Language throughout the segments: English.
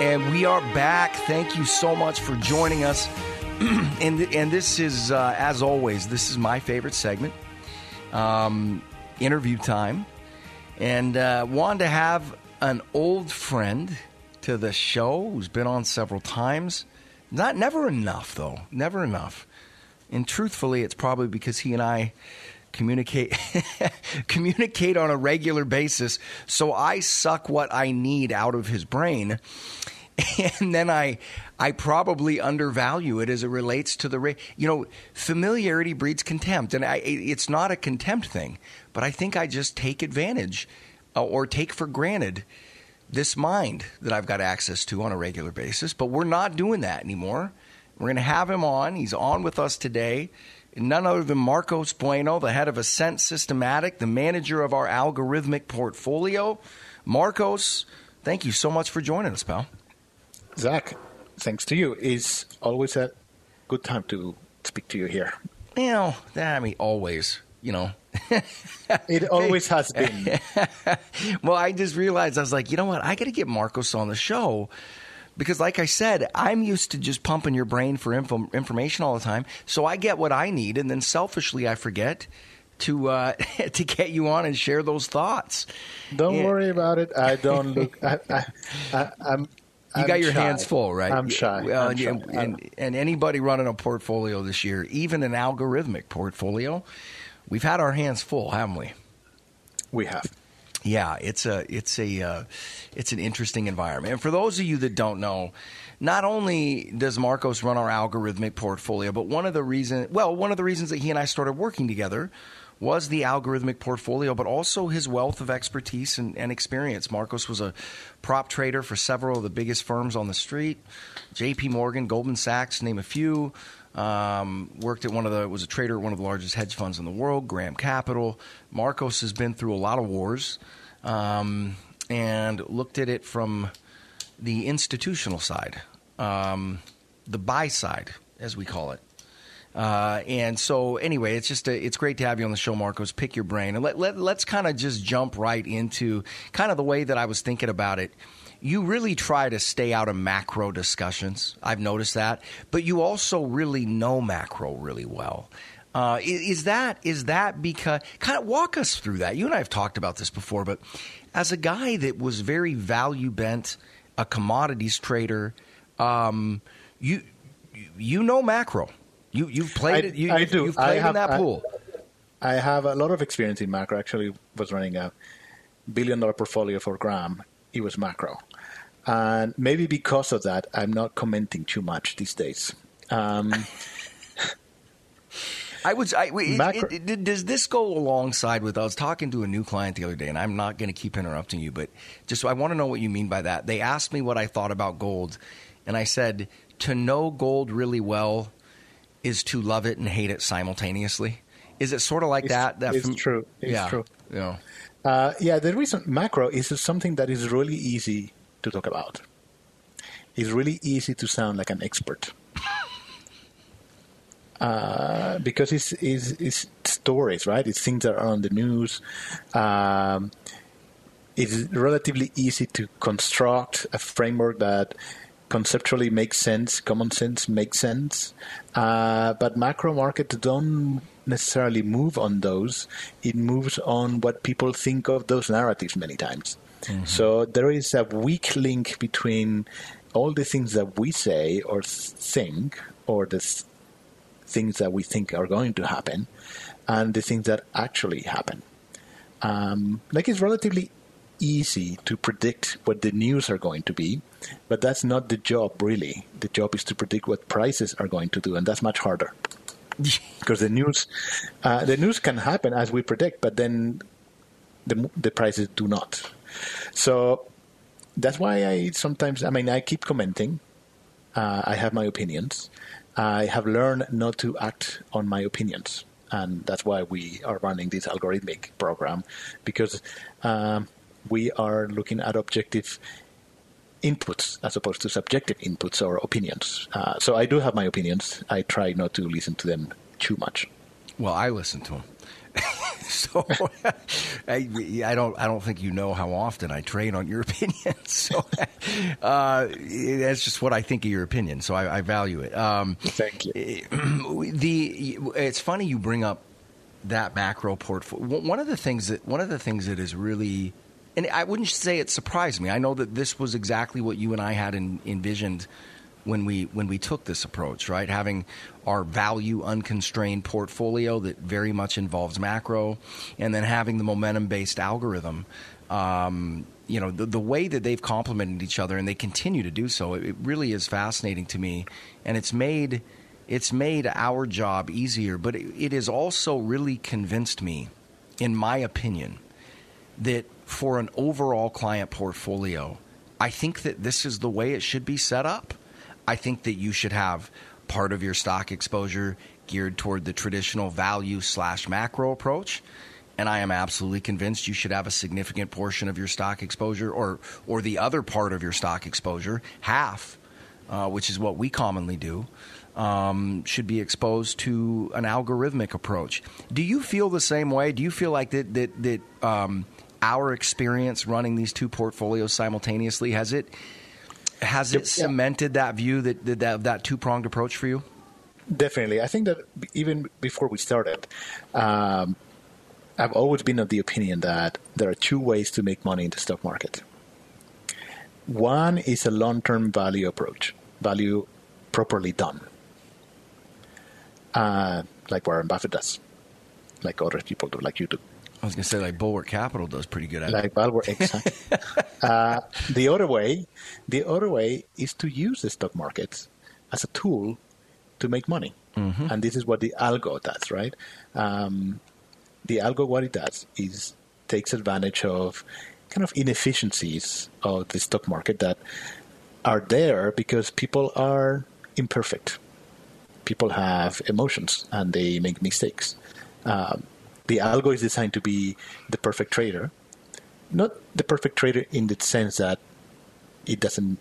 And we are back. Thank you so much for joining us. and and this is uh, as always, this is my favorite segment, um, interview time, and uh, wanted to have an old friend to the show who's been on several times. Not never enough though, never enough. And truthfully, it's probably because he and I communicate communicate on a regular basis. So i suck what i need out of his brain. And then i i probably undervalue it as it relates to the ra- you know familiarity breeds contempt. And I, it's not a contempt thing but i think i just take advantage uh, or take for granted this mind that i've got access to on a regular basis. But we're not doing that anymore. We're going to have him on. He's on with us today none other than Marcos Bueno, the head of Ascent Systematic, the manager of our algorithmic portfolio. Marcos, thank you so much for joining us, pal. Zach, thanks to you. It's always a good time to speak to you here. You know, I mean, always, you know. it always has been. well, I just realized I was like, you know what? I got to get Marcos on the show because like I said, I'm used to just pumping your brain for info, information all the time. So I get what I need, and then selfishly I forget to uh, to get you on and share those thoughts. Don't yeah. worry about it. I don't look. I, I, am You got your shy. hands full, right? I'm shy. Well, I'm shy. And, and, and anybody running a portfolio this year, even an algorithmic portfolio, we've had our hands full, haven't we? We have. Yeah, it's a it's a uh, it's an interesting environment. And for those of you that don't know, not only does Marcos run our algorithmic portfolio, but one of the reasons well, one of the reasons that he and I started working together was the algorithmic portfolio, but also his wealth of expertise and, and, experience. Marcos was a prop trader for several of the biggest firms on the street, J.P. Morgan, Goldman Sachs, name a few. Um, worked at one of the was a trader at one of the largest hedge funds in the world, Graham Capital. Marcos has been through a lot of wars um, and looked at it from the institutional side, um, the buy side, as we call it. Uh, and so, anyway, it's just a, it's great to have you on the show, Marcos. Pick your brain and let, let let's kind of just jump right into kind of the way that I was thinking about it you really try to stay out of macro discussions. I've noticed that, but you also really know macro really well. Uh, is that is that because kind of walk us through that? You and I have talked about this before, but as a guy that was very value bent, a commodities trader, um, you you know macro. You you've played I, it. You, I do. You've played have, in that I, pool. I have a lot of experience in macro. Actually, was running a billion dollar portfolio for Graham. It was macro. And maybe because of that, I'm not commenting too much these days. Um, I would. I, macro- it, it, does this go alongside with? I was talking to a new client the other day, and I'm not going to keep interrupting you, but just I want to know what you mean by that. They asked me what I thought about gold, and I said to know gold really well is to love it and hate it simultaneously. Is it sort of like it's, that? That it's from, true. It's yeah, true. Yeah. Uh, yeah. The reason macro is something that is really easy to talk about. It's really easy to sound like an expert. Uh, because it's, it's, it's, stories, right? It's things that are on the news. Um, it's relatively easy to construct a framework that conceptually makes sense, common sense makes sense. Uh, but macro markets don't necessarily move on those. It moves on what people think of those narratives many times. Mm-hmm. So there is a weak link between all the things that we say or think, or the th- things that we think are going to happen, and the things that actually happen. Um, like it's relatively easy to predict what the news are going to be, but that's not the job really. The job is to predict what prices are going to do, and that's much harder. because the news, uh, the news can happen as we predict, but then the the prices do not. So that's why I sometimes, I mean, I keep commenting. Uh, I have my opinions. I have learned not to act on my opinions. And that's why we are running this algorithmic program because um, we are looking at objective inputs as opposed to subjective inputs or opinions. Uh, so I do have my opinions. I try not to listen to them too much. Well, I listen to them. so I, I, don't I don't think you know how often I trade on your opinion. So uh, that's just what I think of your opinion. So I, I value it. Um, Thank you. The it's funny you bring up that macro portfolio. One of the things that one of the things that is really and I wouldn't say it surprised me. I know that this was exactly what you and I had in, envisioned when we when we took this approach, right? Having our value unconstrained portfolio that very much involves macro, and then having the momentum based algorithm. Um, you know the, the way that they've complemented each other, and they continue to do so. It, it really is fascinating to me, and it's made it's made our job easier. But it, it has also really convinced me, in my opinion, that for an overall client portfolio, I think that this is the way it should be set up. I think that you should have part of your stock exposure geared toward the traditional value slash macro approach. And I am absolutely convinced you should have a significant portion of your stock exposure, or or the other part of your stock exposure, half, uh, which is what we commonly do, um, should be exposed to an algorithmic approach. Do you feel the same way? Do you feel like that that that um, our experience running these two portfolios simultaneously has it has it cemented that view that that, that two pronged approach for you? Definitely, I think that even before we started, um, I've always been of the opinion that there are two ways to make money in the stock market. One is a long term value approach, value properly done, uh, like Warren Buffett does, like other people do, like you do. I was going to say, like Bulwark Capital does pretty good at like it. Bulwark, exactly. uh, the other way, the other way is to use the stock markets as a tool to make money, mm-hmm. and this is what the algo does, right? Um, the algo, what it does is takes advantage of kind of inefficiencies of the stock market that are there because people are imperfect. People have emotions and they make mistakes. Um, the algo is designed to be the perfect trader, not the perfect trader in the sense that it doesn't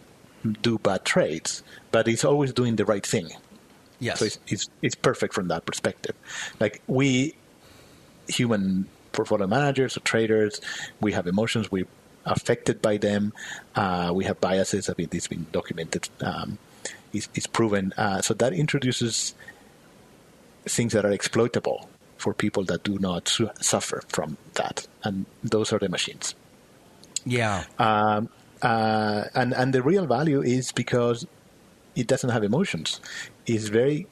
do bad trades, but it's always doing the right thing. Yes. So it's, it's, it's perfect from that perspective. Like we human portfolio managers or traders, we have emotions, we're affected by them, uh, we have biases. I mean, this has been documented, um, it's, it's, proven. Uh, so that introduces things that are exploitable for people that do not su- suffer from that, and those are the machines. Yeah. Um, uh, and and the real value is because it doesn't have emotions. It's very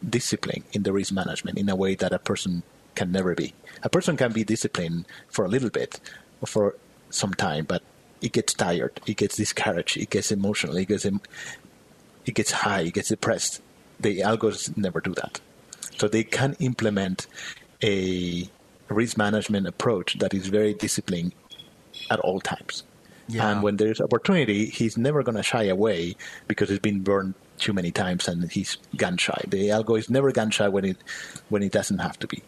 disciplined in the risk management in a way that a person can never be. A person can be disciplined for a little bit, for some time, but it gets tired, it gets discouraged, it gets emotional, it gets it gets high, it gets depressed. The algos never do that, so they can implement a risk management approach that is very disciplined at all times. Yeah. And when there's opportunity, he's never going to shy away because he's been burned too many times and he's gun shy. The algo is never gun shy when it when it doesn't have to be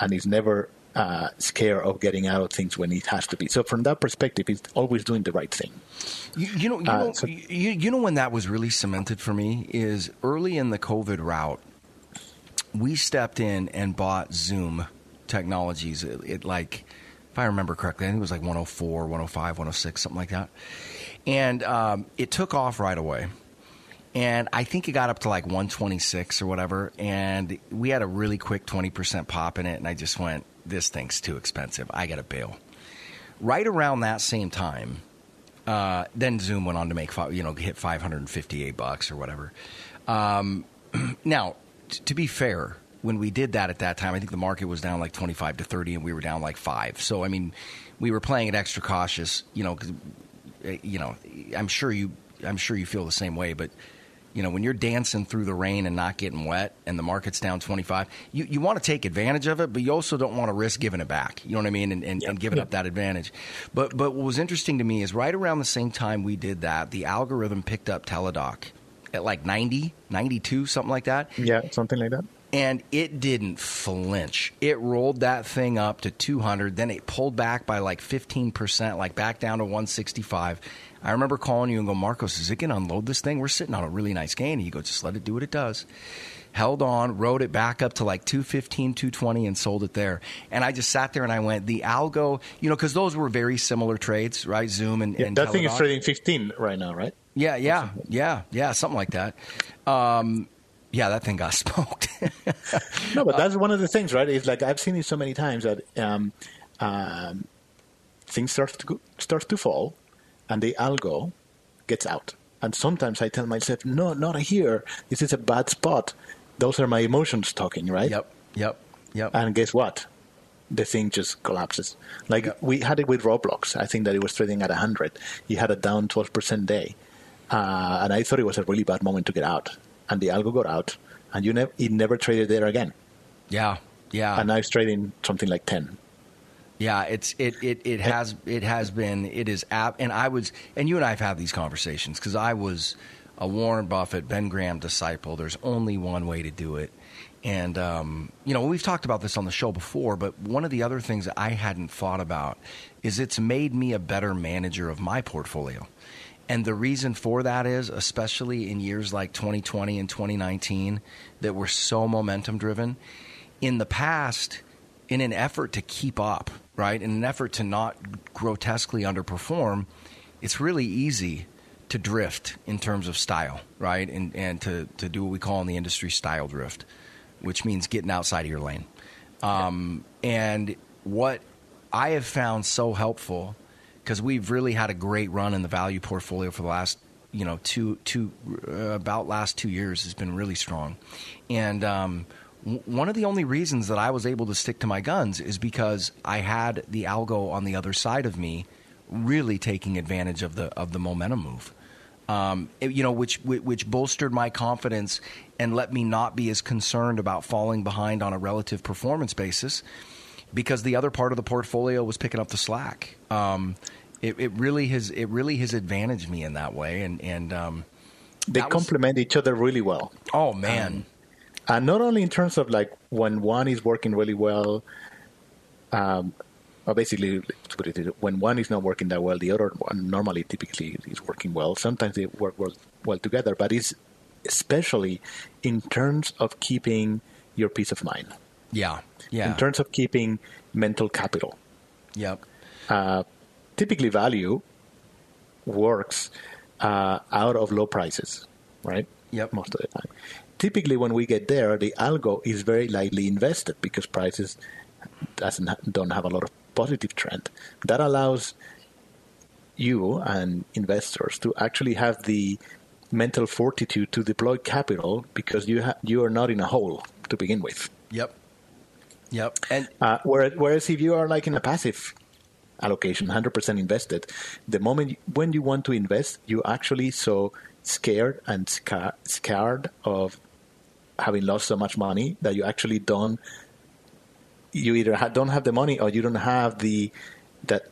and is never uh, scared of getting out of things when it has to be. So from that perspective, he's always doing the right thing. You, you know, you, uh, know so, you, you, know when that was really cemented for me is early in the COVID route. We stepped in and bought Zoom Technologies. It, it like, if I remember correctly, I think it was like 104, 105, 106, something like that. And um, it took off right away and I think it got up to like 126 or whatever. And we had a really quick 20% pop in it, and I just went, "This thing's too expensive. I got to bail." Right around that same time, uh, then Zoom went on to make you know hit 558 bucks or whatever. Um, now, t- to be fair, when we did that at that time, I think the market was down like 25 to 30, and we were down like five. So I mean, we were playing it extra cautious, you know. Cause, eh, you know, I'm sure you, I'm sure you feel the same way, but you know, when you're dancing through the rain and not getting wet and the market's down 25, you, you want to take advantage of it, but you also don't want to risk giving it back. You know what I mean? And, and, yep. and giving yep. up that advantage. But, but what was interesting to me is right around the same time we did that, the algorithm picked up Teladoc at like 90, 92, something like that. Yeah, something like that. And it didn't flinch. It rolled that thing up to 200. Then it pulled back by like 15%, like back down to 165 I remember calling you and go, Marcos, is it going to unload this thing? We're sitting on a really nice gain. And you go, just let it do what it does. Held on, rode it back up to like 215, 220, and sold it there. And I just sat there and I went, the algo, you know, because those were very similar trades, right? Zoom and, yeah, and that thing is trading 15 right now, right? Yeah, yeah, yeah, yeah, something like that. Um, yeah, that thing got smoked. No, but that's one of the things, right? It's like I've seen it so many times that um, um, things start to go, start to fall, and the algo gets out. And sometimes I tell myself, "No, not here. This is a bad spot." Those are my emotions talking, right? yep, yep, yep. And guess what? The thing just collapses. Like Yep. we had it with Roblox. I think that it was trading at 100. You had a down 12% day. Uh, and I thought it was a really bad moment to get out. And the algo got out, and you never it never traded there again. yeah, yeah. And now it's trading something like 10. Yeah, it's it it, it has it has been it is app and I was and you and I have had these conversations because I was a Warren Buffett Ben Graham disciple. There's only one way to do it, and um, you know we've talked about this on the show before. But one of the other things that I hadn't thought about is it's made me a better manager of my portfolio. And the reason for that is, especially in years like 2020 and 2019, that were so momentum driven. In the past, in an effort to keep up, right, in an effort to not grotesquely underperform, it's really easy to drift in terms of style, right, and and to to do what we call in the industry style drift, which means getting outside of your lane. Um, and what I have found so helpful because we've really had a great run in the value portfolio for the last you know two two uh, about last two years has been really strong, and um, one of the only reasons that I was able to stick to my guns is because I had the algo on the other side of me, really taking advantage of the of the momentum move. Um, it- you know, which which bolstered my confidence and let me not be as concerned about falling behind on a relative performance basis because the other part of the portfolio was picking up the slack. Um, it, it really has it really has advantaged me in that way, and and um, They That was- complement each other really well. oh man, And not only in terms of like when one is working really well, um, or basically, put it when one is not working that well, the other one normally typically is working well. Sometimes they work well, well together, but it's especially in terms of keeping your peace of mind, yeah, yeah, in terms of keeping mental capital. yep, Typically, value works uh, out of low prices, right? Yep. Most of the time. Typically, when we get there, the algo is very lightly invested because prices doesn't ha- don't have a lot of positive trend. That allows you and investors to actually have the mental fortitude to deploy capital because you ha- you are not in a hole to begin with. yep, yep, and Uh, whereas, whereas if you are like in a passive allocation, 100% invested, the moment you, when you want to invest, you actually so scared and sca- scared of having lost so much money that you actually don't. You either ha- don't have the money or you don't have the that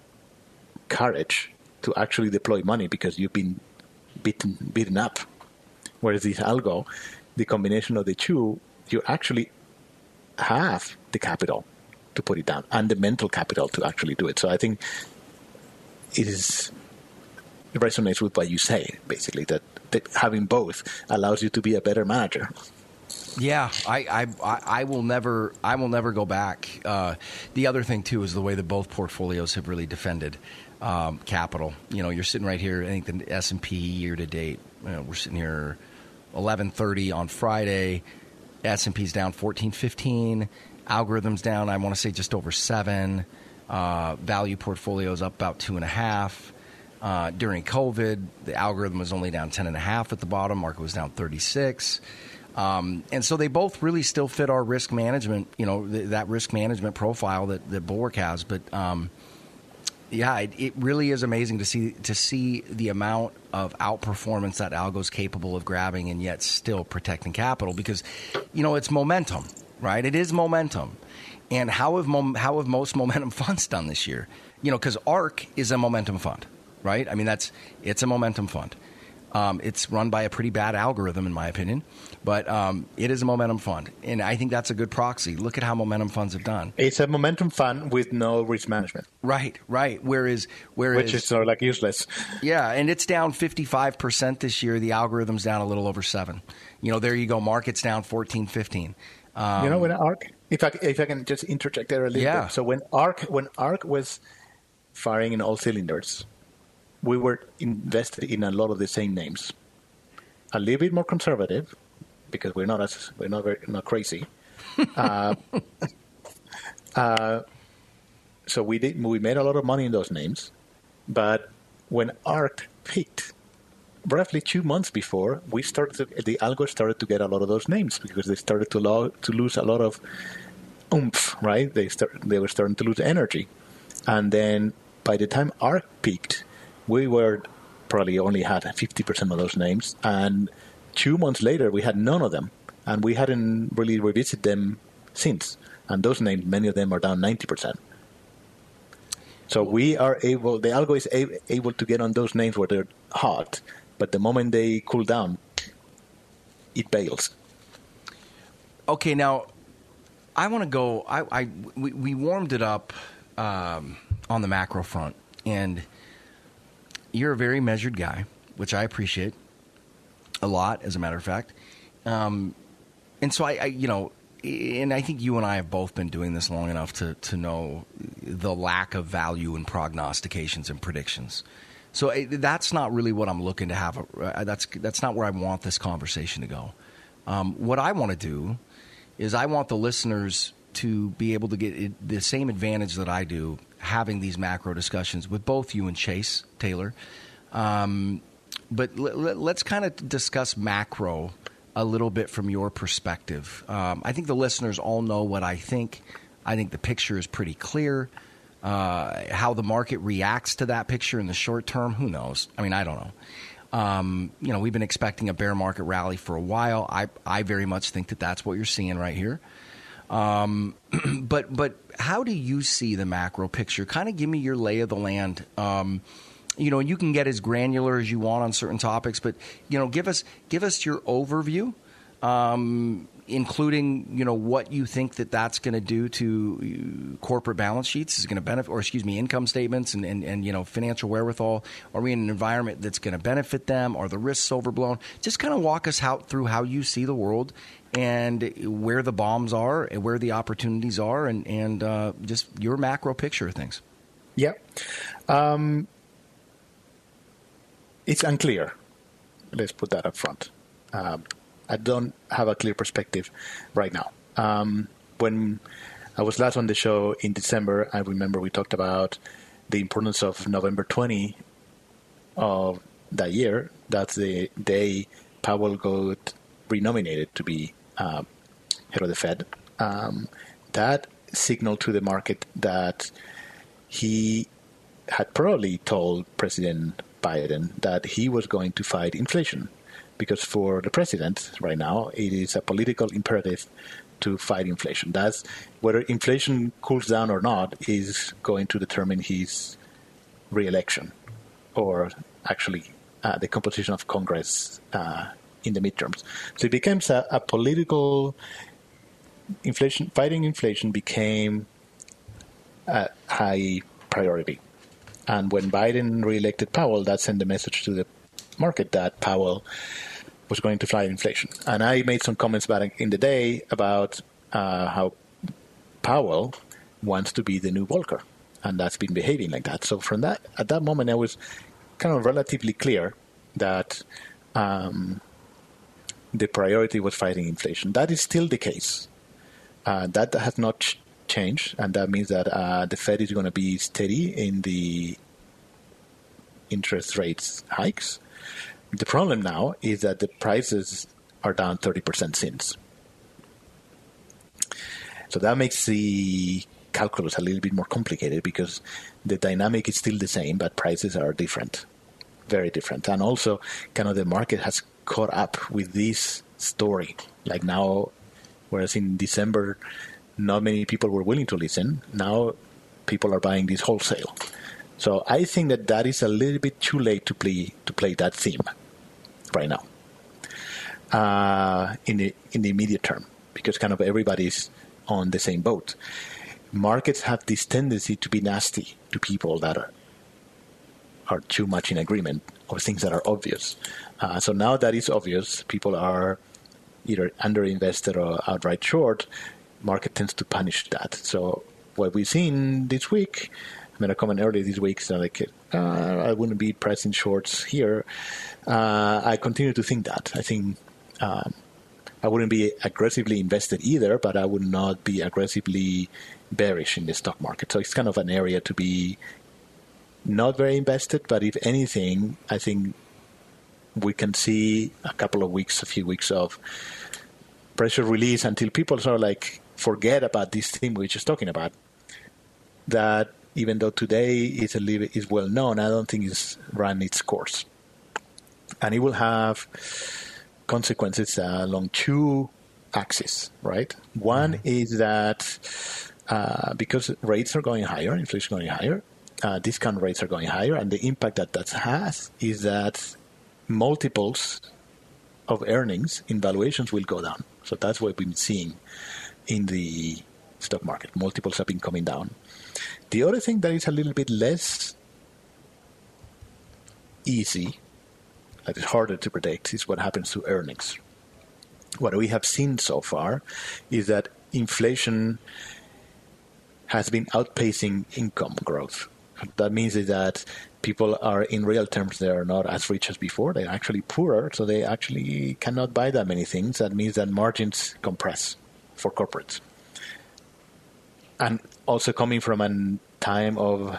courage to actually deploy money because you've been beaten beaten up. Whereas this algo, the combination of the two, you actually have the capital to put it down and the mental capital to actually do it. So I think it is it resonates with what you say, basically, that, that having both allows you to be a better manager. Yeah, I, I, I will never, I will never go back. Uh, the other thing too is the way that both portfolios have really defended um, capital. You know, you're sitting right here. I think the S and P year to date, you know, we're sitting here, eleven thirty on Friday. S and P's down fourteen fifteen. Algorithms down. I want to say just over seven. Uh, value portfolios up about two and a half. Uh, during COVID, the algorithm was only down ten and a half at the bottom. Market was down thirty six. Um, and so they both really still fit our risk management, you know, th- that risk management profile that, that Bulwark has. But um, yeah, it, it really is amazing to see to see the amount of outperformance that Algo's capable of grabbing and yet still protecting capital because, you know, it's momentum, right? It is momentum. And how have mom- how have most momentum funds done this year? You know, because ARK is a momentum fund, right? I mean, that's it's a momentum fund. Um, it's run by a pretty bad algorithm, in my opinion, but um, it is a momentum fund, and I think that's a good proxy. Look at how momentum funds have done. It's a momentum fund with no risk management. Right, right. Whereas, whereas, which is sort of like useless. Yeah, and it's down fifty five percent this year. The algorithm's down a little over seven. You know, there you go. Market's down 14, 15. Um, you know, when ARK, if I if I can just interject there a little yeah. bit. So when ARK when ARK was firing in all cylinders we were invested in a lot of the same names. A little bit more conservative because we're not as we're not very, not crazy. uh, uh, so we did we made a lot of money in those names, but when ARK peaked, roughly two months before, we started to, the algo started to get a lot of those names because they started to lo- to lose a lot of oomph. Right? They start they were starting to lose energy, and then by the time ARK peaked, we were probably only had 50% of those names. And two months later, we had none of them. And we hadn't really revisited them since. And those names, many of them are down 90%. So we are able, the algo is a, able to get on those names where they're hot, but the moment they cool down, it bails. Okay, now I want to go. I, I we, we, warmed it up um, on the macro front, and you're a very measured guy, which I appreciate a lot, as a matter of fact. Um, and so I, I, you know, and I think you and I have both been doing this long enough to to know the lack of value in prognostications and predictions. So I, that's not really what I'm looking to have. A, uh, that's that's not where I want this conversation to go. Um, what I want to do is I want the listeners to be able to get the same advantage that I do having these macro discussions with both you and Chase Taylor. Um, but l- let's kind of discuss macro a little bit from your perspective. Um, I think the listeners all know what I think. I think the picture is pretty clear. Uh, how the market reacts to that picture in the short term, who knows? I mean, I don't know. Um, you know, we've been expecting a bear market rally for a while. I, I very much think that that's what you're seeing right here. Um, but but how do you see the macro picture? Kind of give me your lay of the land. Um, you know, you can get as granular as you want on certain topics, but you know, give us give us your overview, um, including you know what you think that that's going to do to corporate balance sheets. Is going to benefit, or excuse me, income statements and, and, and you know financial wherewithal. Are we in an environment that's going to benefit them? Are the risks overblown? Just kind of walk us out through how you see the world and where the bombs are, and where the opportunities are, and and uh, just your macro picture of things. Yeah, um, it's unclear. Let's put that up front. Um, I don't have a clear perspective right now. Um, when I was last on the show in December, I remember we talked about the importance of November 20 of that year. That's the day Powell got renominated to be uh, head of the Fed. Um, that signaled to the market that he had probably told President Biden that he was going to fight inflation. Because for the president right now, it is a political imperative to fight inflation. That's whether inflation cools down or not is going to determine his reelection or actually uh, the composition of Congress uh, in the midterms. So it becomes a, a political inflation. Fighting inflation became a high priority. And when Biden reelected Powell, that sent a message to the market that Powell was going to fight inflation. And I made some comments about in the day about uh, how Powell wants to be the new Volcker, and that's been behaving like that. So from that, at that moment, I was kind of relatively clear that um, the priority was fighting inflation. That is still the case. Uh, that has not ch- changed, and that means that uh, the Fed is going to be steady in the interest rates hikes. The problem now is that the prices are down 30% since. So that makes the calculus a little bit more complicated because the dynamic is still the same, but prices are different, very different. And also, kind of the market has caught up with this story. Like now, whereas in December, not many people were willing to listen. Now, people are buying this wholesale. So I think that that is a little bit too late to play to play that theme. right now uh, in the in the immediate term because kind of everybody's on the same boat. Markets have this tendency to be nasty to people that are are too much in agreement or things that are obvious. Uh, so now that is obvious, people are either underinvested or outright short. Market tends to punish that. So what we've seen this week, I made a comment earlier this week, so like uh, I wouldn't be pressing shorts here. Uh, I continue to think that. I think um, I wouldn't be aggressively invested either, but I would not be aggressively bearish in the stock market. So it's kind of an area to be not very invested, but if anything, I think we can see a couple of weeks, a few weeks of pressure release until people sort of like forget about this thing we are just talking about. That even though today it's a little is well known, I don't think it's run its course, and it will have consequences along two axes. Right, one mm-hmm. is that uh, because rates are going higher, inflation going higher, uh, discount rates are going higher, and the impact that that has is that multiples of earnings in valuations will go down. So that's what we've been seeing in the stock market. Multiples have been coming down. The other thing that is a little bit less easy, that is harder to predict, is what happens to earnings. What we have seen so far is that inflation has been outpacing income growth. That means that people are, in real terms, they are not as rich as before. They're actually poorer, so they actually cannot buy that many things. That means that margins compress for corporates. And also coming from a time of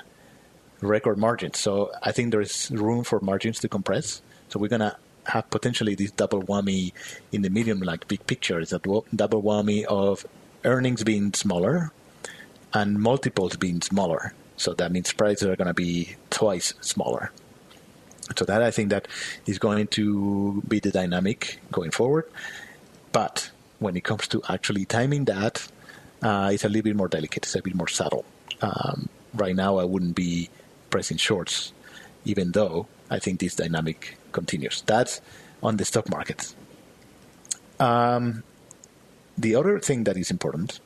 record margins. So I think there is room for margins to compress. So we're to have potentially this double whammy in the medium, like big picture, is that double whammy of earnings being smaller and multiples being smaller. So that means prices are going to be twice smaller. So that I think that is going to be the dynamic going forward. But when it comes to actually timing that, uh, it's a little bit more delicate. It's a bit more subtle. Um, right now, I wouldn't be pressing shorts, even though I think this dynamic continues. That's on the stock market. Um, the other thing that is important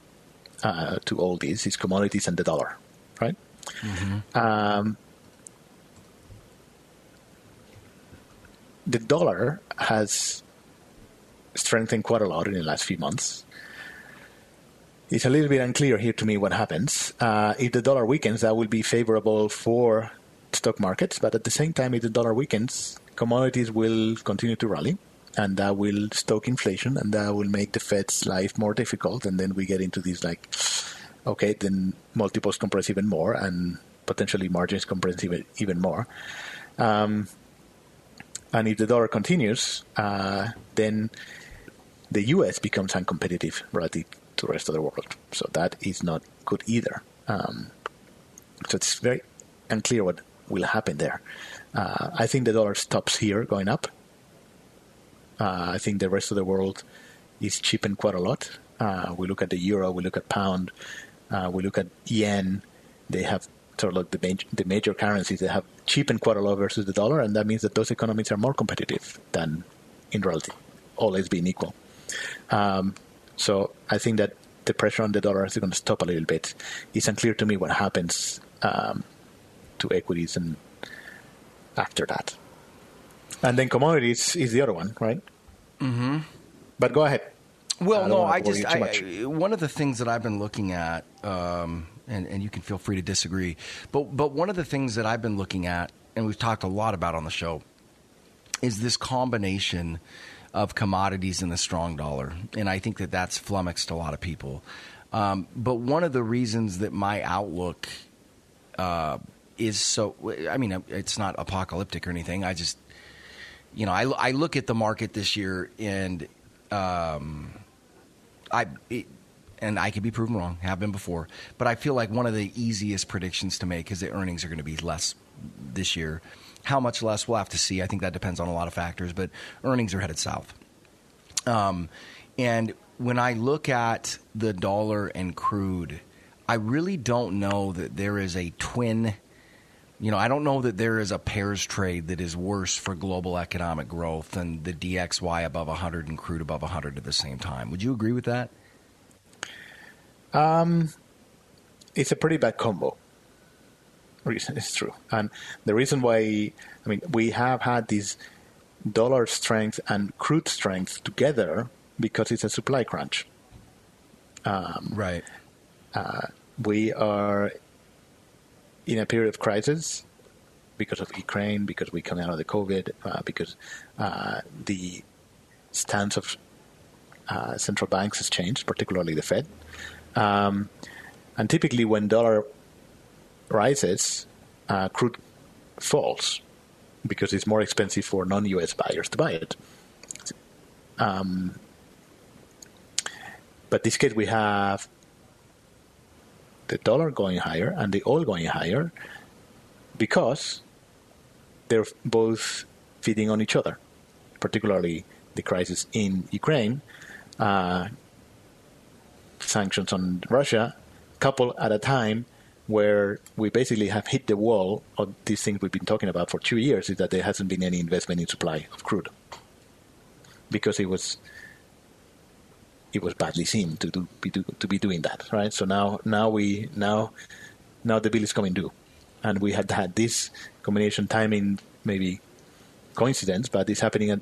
uh, to all this is commodities and the dollar, right? Mm-hmm. Um, the dollar has strengthened quite a lot in the last few months. It's a little bit unclear here to me what happens. Uh, if the dollar weakens, that will be favorable for stock markets, but at the same time, if the dollar weakens, commodities will continue to rally, and that will stoke inflation, and that will make the Fed's life more difficult. And then we get into this like, okay, then multiples compress even more, and potentially margins compress even, even more. Um, and if the dollar continues, uh, then the US becomes uncompetitive relative to the rest of the world. So that is not good either. Um, so it's very unclear what will happen there. Uh, I think the dollar stops here going up. Uh, I think the rest of the world is cheapened quite a lot. Uh, we look at the euro, we look at pound, uh, we look at yen. They have sort of like the major, the major currencies that have cheapened quite a lot versus the dollar, and that means that those economies are more competitive than in reality, all else being equal. Um, so I think that the pressure on the dollar is going to stop a little bit. It's unclear to me what happens um, to equities and after that. And then commodities is the other one, right? Mm-hmm. But go ahead. Well, I no, I just I, one of the things that I've been looking at, um, and, and you can feel free to disagree, but but one of the things that I've been looking at, and we've talked a lot about on the show, is this combination of commodities and the strong dollar, and I think that that's flummoxed a lot of people. Um, but one of the reasons that my outlook uh, is so, I mean, it's not apocalyptic or anything. I just, you know, I, I look at the market this year and. Um, I it, and I could be proven wrong, have been before, but I feel like one of the easiest predictions to make is that earnings are going to be less this year. How much less, we'll have to see. I think that depends on a lot of factors, but earnings are headed south. Um, and when I look at the dollar and crude, I really don't know that there is a twin You know, I don't know that there is a pairs trade that is worse for global economic growth than the DXY above 100 and crude above 100 at the same time. Would you agree with that? Um, it's a pretty bad combo. Reason it's true, and the reason why I mean we have had this dollar strength and crude strength together because it's a supply crunch. Um, right. Uh, we are in a period of crisis because of Ukraine, because we come out of the COVID, uh, because uh, the stance of uh, central banks has changed, particularly the Fed. Um, and typically, when dollar rises, uh, crude falls because it's more expensive for non-U.S. buyers to buy it. Um, but this case, we have the dollar going higher and the oil going higher because they're both feeding on each other, particularly the crisis in Ukraine, uh, sanctions on Russia, couple at a time where we basically have hit the wall of these things we've been talking about for two years is that there hasn't been any investment in supply of crude because it was it was badly seen to do, be do, to be doing that, right? So now now we now now the bill is coming due, and we had had this combination timing maybe coincidence, but it's happening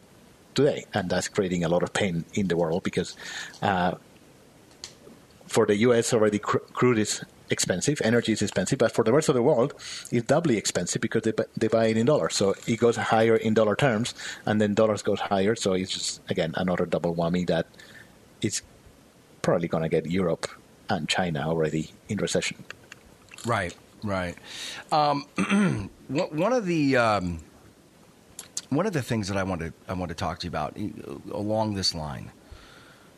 today, and that's creating a lot of pain in the world because uh, for the U.S. already cr- crude is expensive, energy is expensive, but for the rest of the world, it's doubly expensive because they, they buy it in dollars. So it goes higher in dollar terms, and then dollars goes higher. So it's just again another double whammy that is probably going to get Europe and China already in recession. Right, right. Um, one of the um, one of the things that I want to I want to talk to you about along this line,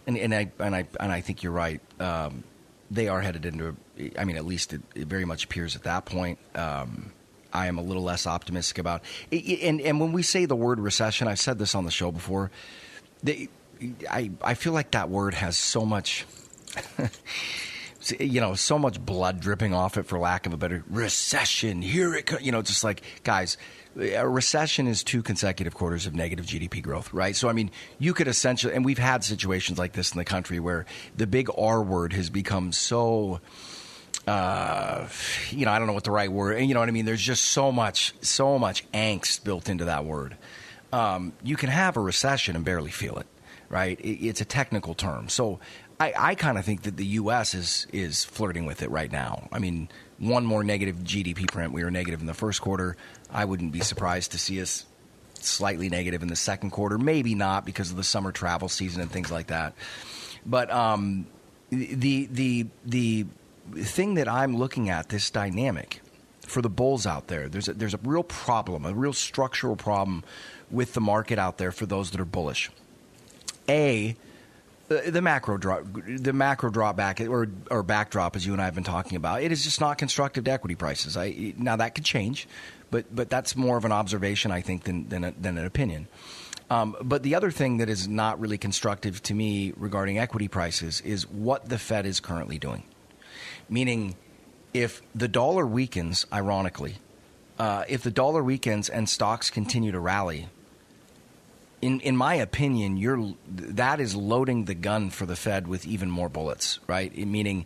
and, and I and I and I think you're right. Um, they are headed into. I mean, at least it, it very much appears at that point. Um, I am a little less optimistic about. And and when we say the word recession, I've said this on the show before. They, I I feel like that word has so much. you know, so much blood dripping off it, for lack of a better recession. Here it, comes. you know, just like guys, a recession is two consecutive quarters of negative GDP growth, right? So, I mean, you could essentially, and we've had situations like this in the country where the big R word has become so. Uh, you know, I don't know what the right word. You know what I mean? There's just so much, so much angst built into that word. Um, you can have a recession and barely feel it right? It's a technical term. So I, I kind of think that the U.S. is is flirting with it right now. I mean, one more negative GDP print. We were negative in the first quarter. I wouldn't be surprised to see us slightly negative in the second quarter. Maybe not because of the summer travel season and things like that. But um, the the the thing that I'm looking at this dynamic for the bulls out there. There's a, there's a real problem, a real structural problem with the market out there for those that are bullish a the macro drop, the macro drop back or or backdrop, as you and I have been talking about, it is just not constructive to equity prices. I, now that could change, but but that's more of an observation, I think, than than, a, than an opinion. Um, but the other thing that is not really constructive to me regarding equity prices is what the Fed is currently doing. Meaning, if the dollar weakens, ironically, uh, if the dollar weakens and stocks continue to rally, in in my opinion, you're that is loading the gun for the Fed with even more bullets, right? Meaning,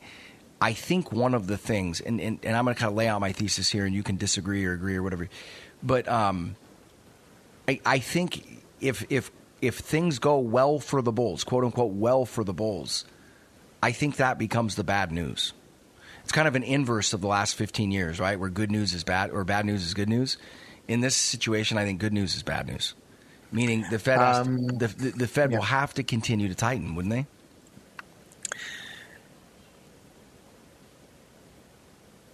I think one of the things, and, and, and I'm going to kind of lay out my thesis here, and you can disagree or agree or whatever, but um, I, I think if if if things go well for the Bulls, quote unquote, well for the Bulls, I think that becomes the bad news. It's kind of an inverse of the last 15 years, right? Where good news is bad or bad news is good news. In this situation, I think good news is bad news meaning the Fed um, to, the, the, Fed yeah. will have to continue to tighten, wouldn't they?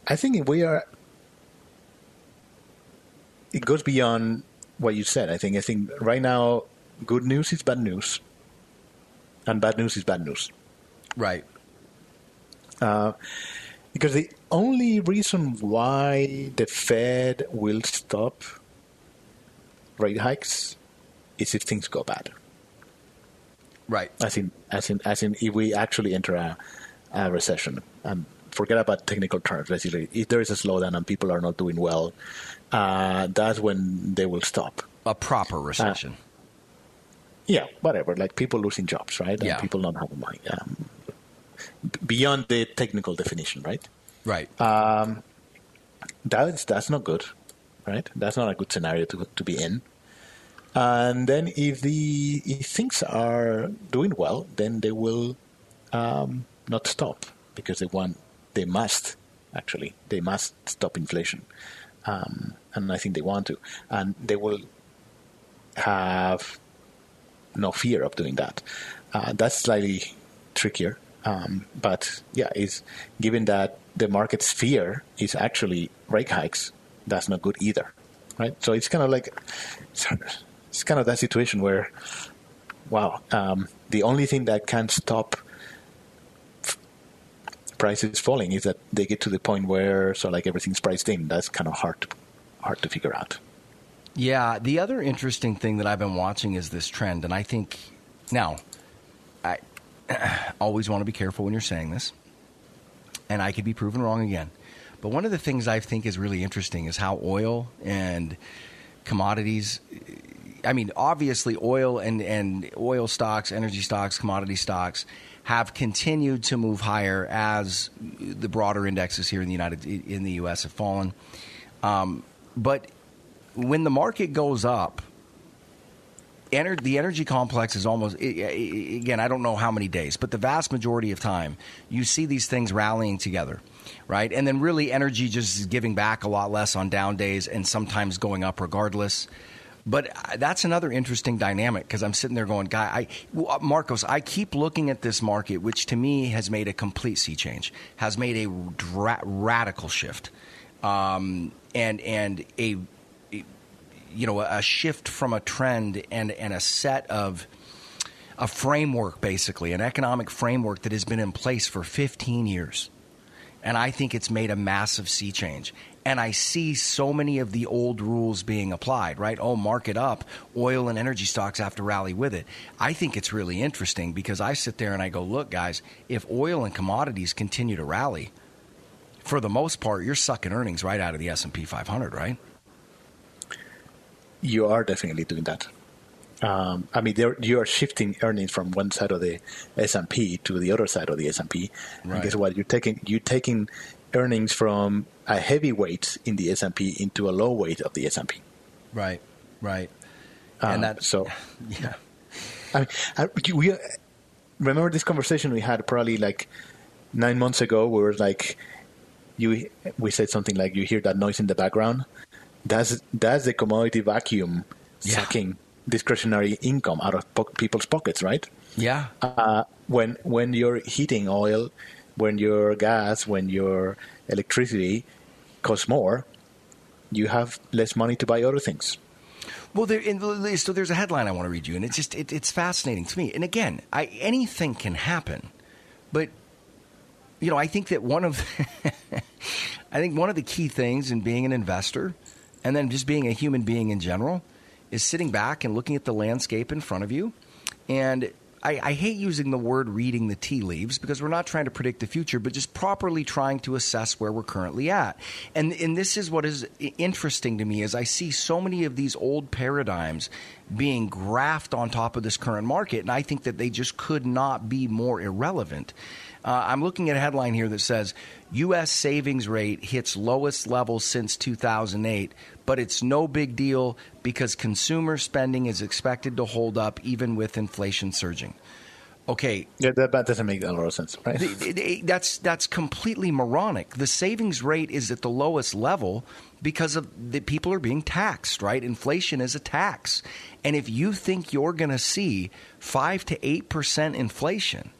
I think we are. It goes beyond what you said. I think. I think right now, good news is bad news, and bad news is bad news. Right. Uh, because the only reason why the Fed will stop rate hikes is if things go bad. Right. As in, as in, as in, if we actually enter a, a recession, um, forget about technical terms. Basically, if there is a slowdown and people are not doing well, uh, that's when they will stop. A proper recession. Uh, yeah, whatever. Like people losing jobs, right? And yeah. people not having money. Um, beyond the technical definition, right? Right. Um, that's that's not good, right? That's not a good scenario to to be in. And then if the if things are doing well, then they will um, not stop because they want they must actually they must stop inflation, um, and I think they want to, and they will have no fear of doing that. Uh, that's slightly trickier, um, but yeah, is given that the market's fear is actually rate hikes, that's not good either, right? So it's kind of like it's, kind of that situation where, wow, um, the only thing that can stop prices falling is that they get to the point where so like everything's priced in. That's kind of hard to, hard to figure out. Yeah, the other interesting thing that I've been watching is this trend, and I think now I always want to be careful when you're saying this, and I could be proven wrong again. But one of the things I think is really interesting is how oil and commodities I mean, obviously, oil and, and oil stocks, energy stocks, commodity stocks have continued to move higher as the broader indexes here in the United in the U.S. have fallen. Um, but when the market goes up, ener- the energy complex is almost again. I don't know how many days, but the vast majority of time, you see these things rallying together, right? And then really, energy just giving back a lot less on down days, and sometimes going up regardless. But uh, that's another interesting dynamic because I'm sitting there going, guy, I, uh, Marcos, I keep looking at this market, which to me has made a complete sea change, has made a dra- radical shift, um, and and a, a, you know a shift from a trend and and a set of a framework, basically an economic framework that has been in place for 15 years. And I think it's made a massive sea change and I see so many of the old rules being applied, right? Oh, market up, oil and energy stocks have to rally with it. I think it's really interesting because I sit there and I go, look, guys, if oil and commodities continue to rally, for the most part, you're sucking earnings right out of the S&P 500, right? You are definitely doing that. Um, I mean, you are shifting earnings from one side of the S and P to the other side of the S and P. Right. And guess what? You're taking you're taking earnings from a heavy weight in the S&P into a low weight of the S&P. Right, right. Um, and that so yeah. I mean, I, we remember this conversation we had probably like nine months ago. We were like, you we said something like, "You hear that noise in the background? That's that's the commodity vacuum yeah. sucking discretionary income out of po- people's pockets, right?" Yeah. Uh, when when you're heating oil when your gas, when your electricity costs more, you have less money to buy other things. Well, there, in, so there's a headline I want to read you, and it's just it, it's fascinating to me. And again, I, anything can happen, but you know, I think that one of I think one of the key things in being an investor, and then just being a human being in general, is sitting back and looking at the landscape in front of you, and I, I, hate using the word reading the tea leaves because we're not trying to predict the future, but just properly trying to assess where we're currently at. And, and this is what is interesting to me is I see so many of these old paradigms being graphed on top of this current market, and I think that they just could not be more irrelevant. Uh, I'm looking at a headline here that says U.S. savings rate hits lowest level since 2008, but it's no big deal because consumer spending is expected to hold up even with inflation surging. Okay. Yeah, that, that doesn't make a lot of sense, right? That's that's completely moronic. The savings rate is at the lowest level because of the people are being taxed, right? Inflation is a tax. And if you think you're going to see 5 to 8% inflation,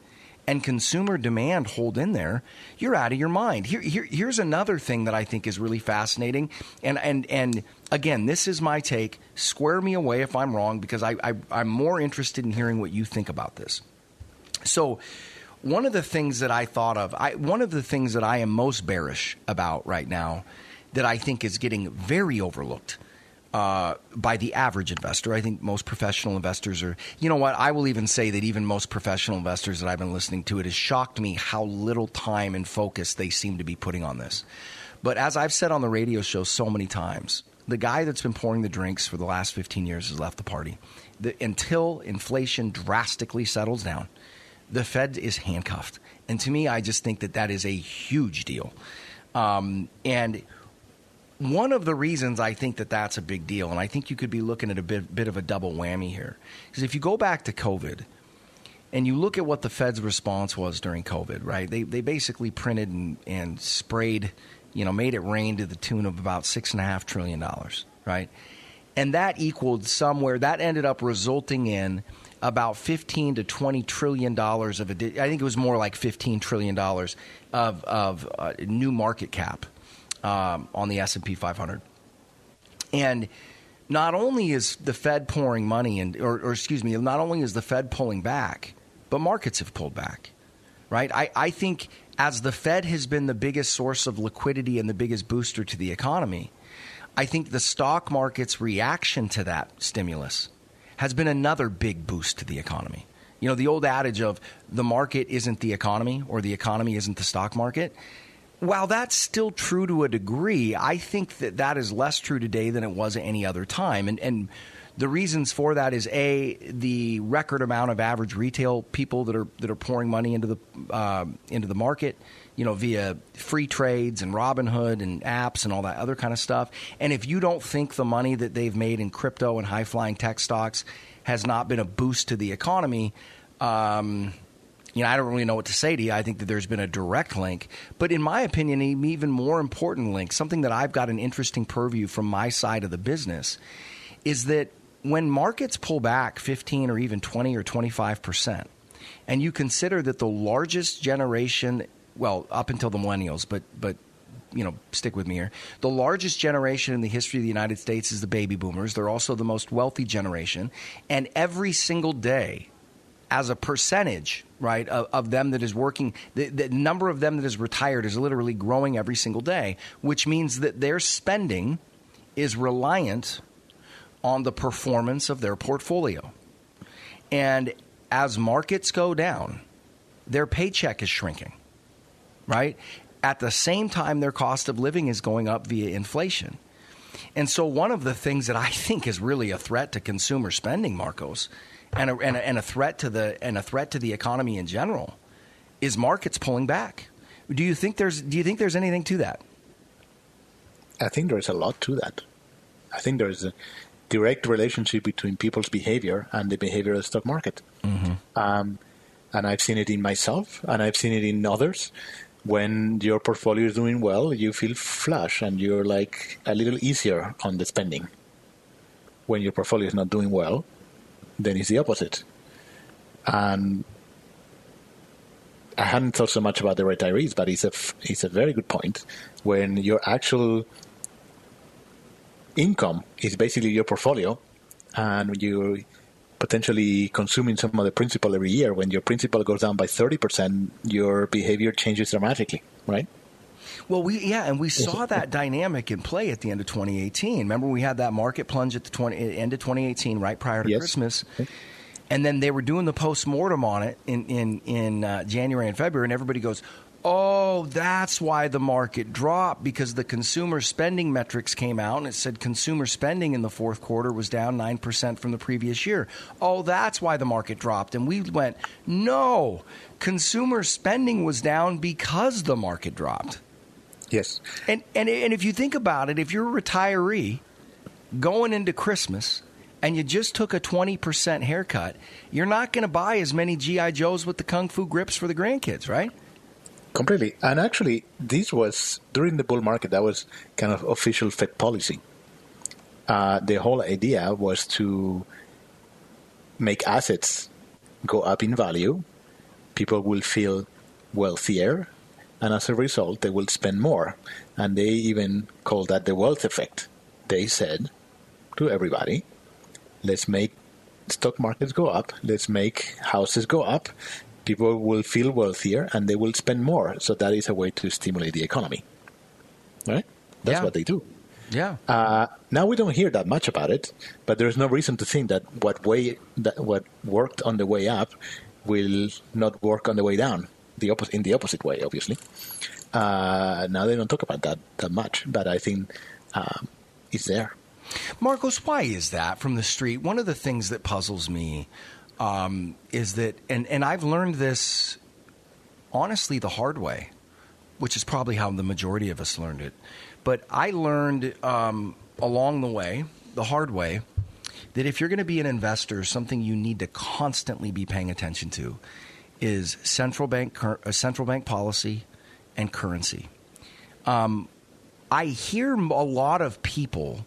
and consumer demand hold in there, you're out of your mind. Here, here, here's another thing that I think is really fascinating, and and and again, this is my take. Square me away if I'm wrong, because I, I I'm more interested in hearing what you think about this. So. One of the things that I thought of, I, one of the things that I am most bearish about right now, that I think is getting very overlooked, uh, by the average investor. I think most professional investors are, you know what, I will even say that even most professional investors that I've been listening to, it has shocked me how little time and focus they seem to be putting on this. But as I've said on the radio show so many times, the guy that's been pouring the drinks for the last 15 years has left the party. The, until inflation drastically settles down, the Fed is handcuffed. And to me, I just think that that is a huge deal. Um, and one of the reasons I think that that's a big deal, and I think you could be looking at a bit, bit of a double whammy here, is if you go back to COVID and you look at what the Fed's response was during COVID, right? They, they basically printed and, and sprayed, you know, made it rain to the tune of about $6.5 trillion, right? And that equaled somewhere, that ended up resulting in about 15 to 20 trillion dollars of, I think it was more like 15 trillion dollars of, of uh, new market cap um, on the S&P 500. And not only is the Fed pouring money and or, or, excuse me, not only is the Fed pulling back, but markets have pulled back. Right? I, I think as the Fed has been the biggest source of liquidity and the biggest booster to the economy, I think the stock market's reaction to that stimulus has been another big boost to the economy. You know, the old adage of the market isn't the economy or the economy isn't the stock market while that's still true to a degree, I think that that is less true today than it was at any other time. And, and the reasons for that is a the record amount of average retail people that are that are pouring money into the uh, into the market, you know, via free trades and Robinhood and apps and all that other kind of stuff. And if you don't think the money that they've made in crypto and high flying tech stocks has not been a boost to the economy. Um, you know, I don't really know what to say to you. I think that there's been a direct link. But in my opinion, an even more important link, something that I've got an interesting purview from my side of the business, is that when markets pull back 15 or even 20 or 25%, and you consider that the largest generation, well, up until the millennials, but, but you know, stick with me here. The largest generation in the history of the United States is the baby boomers. They're also the most wealthy generation. And every single day, as a percentage, right, of, of them that is working, the, the, number of them that is retired is literally growing every single day, which means that their spending is reliant on the performance of their portfolio. And as markets go down, their paycheck is shrinking, right? At the same time, their cost of living is going up via inflation. And so, one of the things that I think is really a threat to consumer spending, Marcos, and a, and a, and a threat to the and a threat to the economy in general is markets pulling back. Do you think there's do you think there's anything to that? I think there's a lot to that. I think there's a direct relationship between people's behavior and the behavior of the stock market. Mm-hmm. Um, and I've seen it in myself, and I've seen it in others. When your portfolio is doing well, you feel flush and you're like a little easier on the spending. When your portfolio is not doing well, then it's the opposite. And I hadn't thought so much about the retirees, but it's a it's a very good point. When your actual income is basically your portfolio, and you're potentially consuming some of the principal every year, when your principal goes down by thirty percent, your behavior changes dramatically, right? Well, we yeah, and we saw that dynamic in play at the end of 2018. Remember, we had that market plunge at the 20, end of 2018, right prior to yes. Christmas. And then they were doing the post mortem on it in in in uh, January and February, and everybody goes, "Oh, that's why the market dropped because the consumer spending metrics came out and it said consumer spending in the fourth quarter was down nine percent from the previous year. Oh, that's why the market dropped." And we went, "No, consumer spending was down because the market dropped." Yes. And, and, and if you think about it, if you're a retiree going into Christmas and you just took a 20% haircut, you're not going to buy as many G.I. Joes with the Kung Fu grips for the grandkids, right? Completely. And actually, this was during the bull market, that was kind of official Fed policy. Uh, the whole idea was to make assets go up in value. People will feel wealthier and as a result, they will spend more. And they even call that the wealth effect. They said to everybody, let's make stock markets go up, let's make houses go up, people will feel wealthier and they will spend more. So that is a way to stimulate the economy. Right? That's yeah. what they do. Yeah. Uh, now we don't hear that much about it, but there's no reason to think that what way that what worked on the way up will not work on the way down. The opposite in the opposite way, obviously. Uh, now they don't talk about that that much, but I think um, it's there. Marcos, why is that from the street? One of the things that puzzles me um, is that, and, and I've learned this honestly the hard way, which is probably how the majority of us learned it. But I learned um, along the way, the hard way, that if you're going to be an investor, something you need to constantly be paying attention to is central bank cur- uh, central bank policy and currency. Um, I hear a lot of people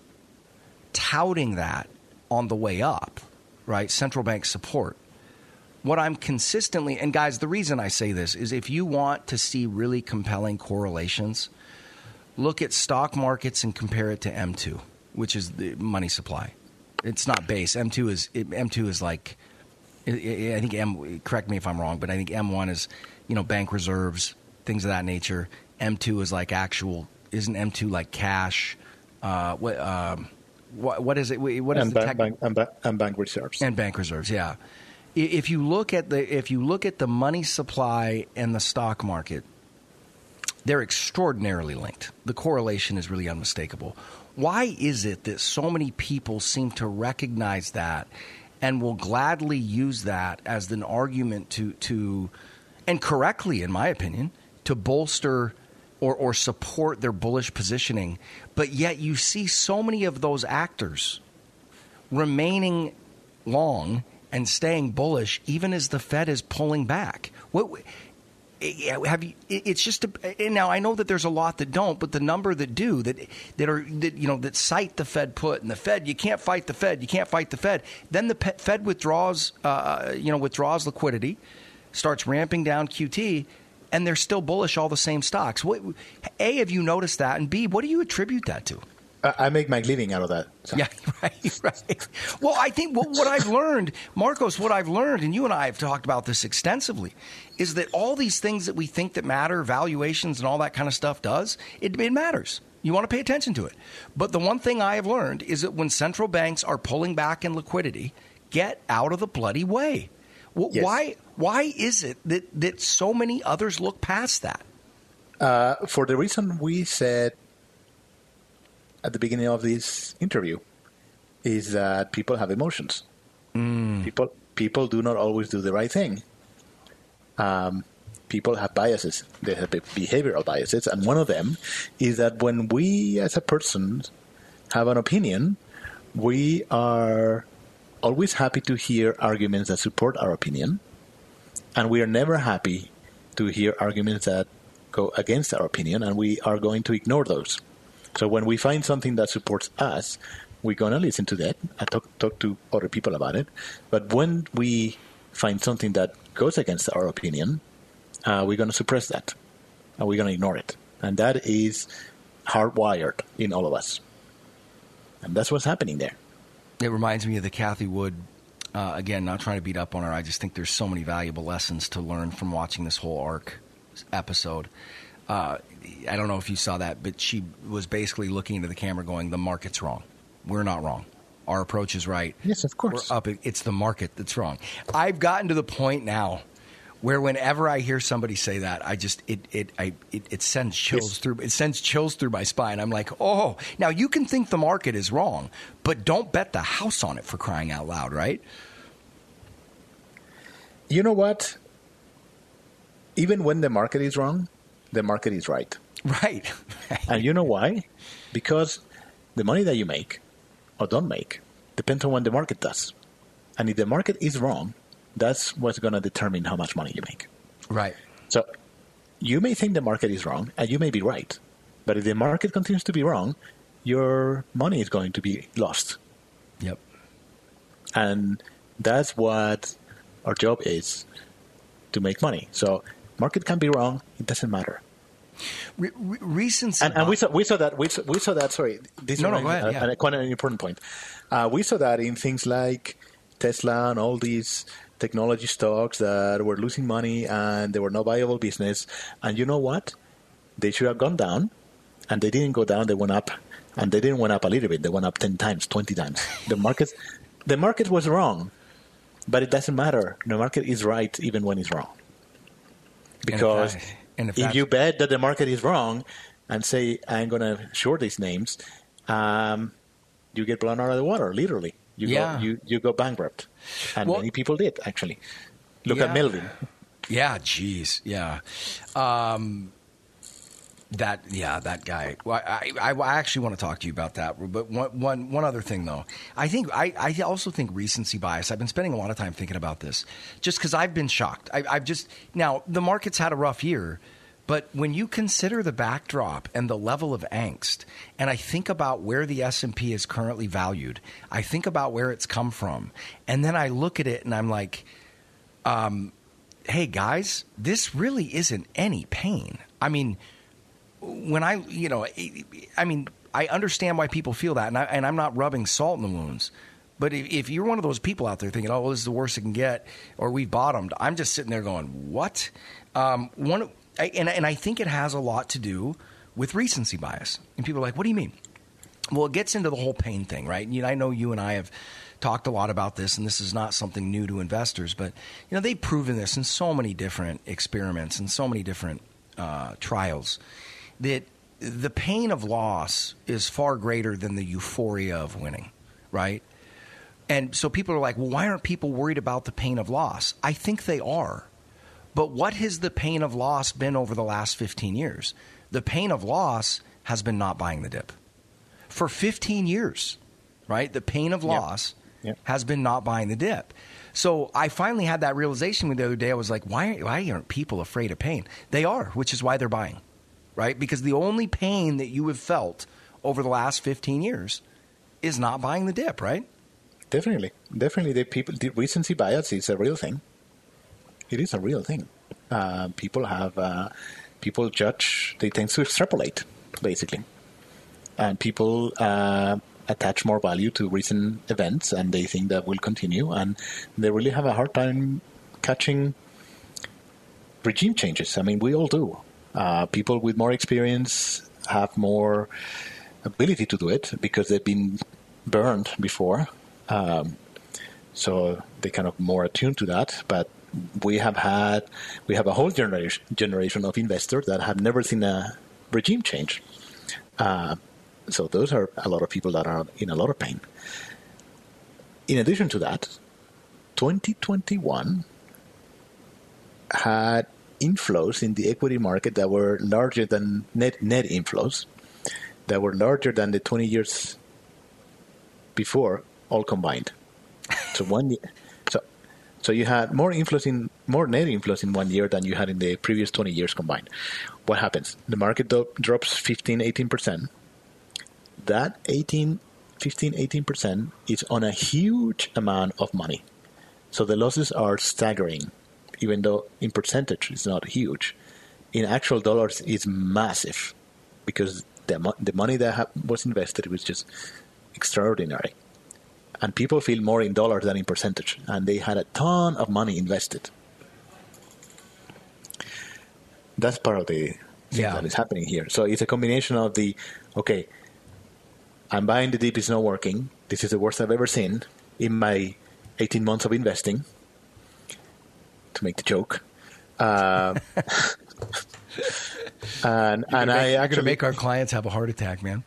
touting that on the way up, right? Central bank support. What I'm consistently, and guys, the reason I say this is if you want to see really compelling correlations, look at stock markets and compare it to M2, which is the money supply. It's not base. M2 is M2 is like I think M. Correct me if I'm wrong, but I think M1 is you know bank reserves, things of that nature. M2 is like actual. Isn't M2 like cash? Uh, what, um, what what is it? What is and the bank, tech- bank, and, ba- and bank reserves and bank reserves? Yeah. If you look at the if you look at the money supply and the stock market, they're extraordinarily linked. The correlation is really unmistakable. Why is it that so many people seem to recognize that and will gladly use that as an argument to, to and correctly, in my opinion, to bolster or, or support their bullish positioning? But yet you see so many of those actors remaining long and staying bullish even as the Fed is pulling back. What have you it's just a, now I know that there's a lot that don't but the number that do that that are that you know that cite the Fed put and the Fed you can't fight the Fed you can't fight the Fed. Then the Fed withdraws uh, you know withdraws liquidity starts ramping down QT and they're still bullish all the same stocks. What a have you noticed that? And b what do you attribute that to I make my living out of that. So. Yeah, right, right. Well, I think what, what I've learned, Marcos, what I've learned, and you and I have talked about this extensively, is that all these things that we think that matter, valuations and all that kind of stuff does, it, it matters. You want to pay attention to it. But the one thing I have learned is that when central banks are pulling back in liquidity, get out of the bloody way. Yes. Why? Why is it that, that so many others look past that? Uh, for the reason we said at the beginning of this interview, is that people have emotions. People people do not always do the right thing. Um, people have biases. They have behavioral biases, and one of them is that when we, as a person, have an opinion, we are always happy to hear arguments that support our opinion, and we are never happy to hear arguments that go against our opinion, and we are going to ignore those. So when we find something that supports us, we're going to listen to that and talk, talk to other people about it. But when we find something that goes against our opinion, uh, we're going to suppress that and we're going to ignore it. And that is hardwired in all of us. And that's what's happening there. It reminds me of the Cathie Wood. Uh, again, not trying to beat up on her. I just think there's so many valuable lessons to learn from watching this whole ARK episode. Uh, I don't know if you saw that, but she was basically looking into the camera, going, "The market's wrong. We're not wrong. Our approach is right. Yes, of course. We're up. It's the market that's wrong." I've gotten to the point now where whenever I hear somebody say that, I just it it I it, it sends chills Yes. through it sends chills through my spine. I'm like, oh, now you can think the market is wrong, but don't bet the house on it for crying out loud, right? You know what? Even when the market is wrong, the market is right. Right. And you know why? Because the money that you make or don't make depends on what the market does. And if the market is wrong, that's what's going to determine how much money you make. right. So you may think the market is wrong, and you may be right. But if the market continues to be wrong, your money is going to be lost. Yep. And that's what our job is to make money. So market can be wrong, it doesn't matter. Re- re- recency. And, and we saw we saw that we saw, we saw that. Sorry, this No, no, go ahead, yeah. quite an important point. Uh, we saw that in things like Tesla and all these technology stocks that were losing money and they were no viable business. And you know what? They should have gone down, and they didn't go down. They went up, and they didn't went up a little bit; they went up ten times, twenty times. The market, the market was wrong, but it doesn't matter. The market is right even when it's wrong, because that- and if if you bet that the market is wrong and say I'm going to short these names, um, you get blown out of the water, literally. You Yeah. go you, you go bankrupt, and Well- many people did actually. Look Yeah. at Melvin. Yeah, jeez, yeah. Um, that yeah, that guy. Well, I, I, I actually want to talk to you about that. But one, one, one other thing though, I think I, I also think recency bias. I've been spending a lot of time thinking about this, just because I've been shocked. I, I've just now the market's had a rough year. But when you consider the backdrop and the level of angst, and I think about where the S and P is currently valued, I think about where it's come from, and then I look at it and I'm like, um, hey guys, this really isn't any pain. I mean, when I, you know, I mean, I understand why people feel that, and, I, and I'm not rubbing salt in the wounds. But if, if you're one of those people out there thinking, "Oh, well, this is the worst it can get," or "We've bottomed," I'm just sitting there going, "What?" Um, one, I, and and I think it has a lot to do with recency bias. And people are like, "What do you mean?" Well, it gets into the whole pain thing, right? You I know you and I have talked a lot about this, and this is not something new to investors, but you know they've proven this in so many different experiments and so many different uh, trials that the pain of loss is far greater than the euphoria of winning, right? And so people are like, well, why aren't people worried about the pain of loss? I think they are. But what has the pain of loss been over the last 15 years? The pain of loss has been not buying the dip. For 15 years, right? The pain of loss Yep. has been not buying the dip. So I finally had that realization the other day. I was like, why, why aren't people afraid of pain? They are, which is why they're buying, right? Because the only pain that you have felt over the last 15 years is not buying the dip, right? Definitely, definitely. The people, the recency bias is a real thing. It is a real thing. Uh, people have uh, people judge. They tend to extrapolate, basically, and people uh, attach more value to recent events, and they think that will continue, and they really have a hard time catching regime changes. I mean, we all do. Uh, people with more experience have more ability to do it because they've been burned before. Um, so they kind of more attuned to that. But we have had we have a whole generation generation of investors that have never seen a regime change. Uh, so those are a lot of people that are in a lot of pain. In addition to that, 2021 had inflows in the equity market that were larger than net net inflows that were larger than the 20 years before all combined. So one so so you had more inflows in more net inflows in one year than you had in the previous 20 years combined. What happens? The market do- drops 15 18%. That 18 15 18% is on a huge amount of money. So the losses are staggering even though in percentage it's not huge. In actual dollars it's massive because the mo- the money that ha- was invested was just extraordinary and people feel more in dollars than in percentage, and they had a ton of money invested. That's part of the thing Yeah. that is happening here. So it's a combination of the okay, I'm buying the dip, it's not working. This is the worst I've ever seen in my 18 months of investing. To make the joke, uh, and and I You're going actually make our clients have a heart attack, man.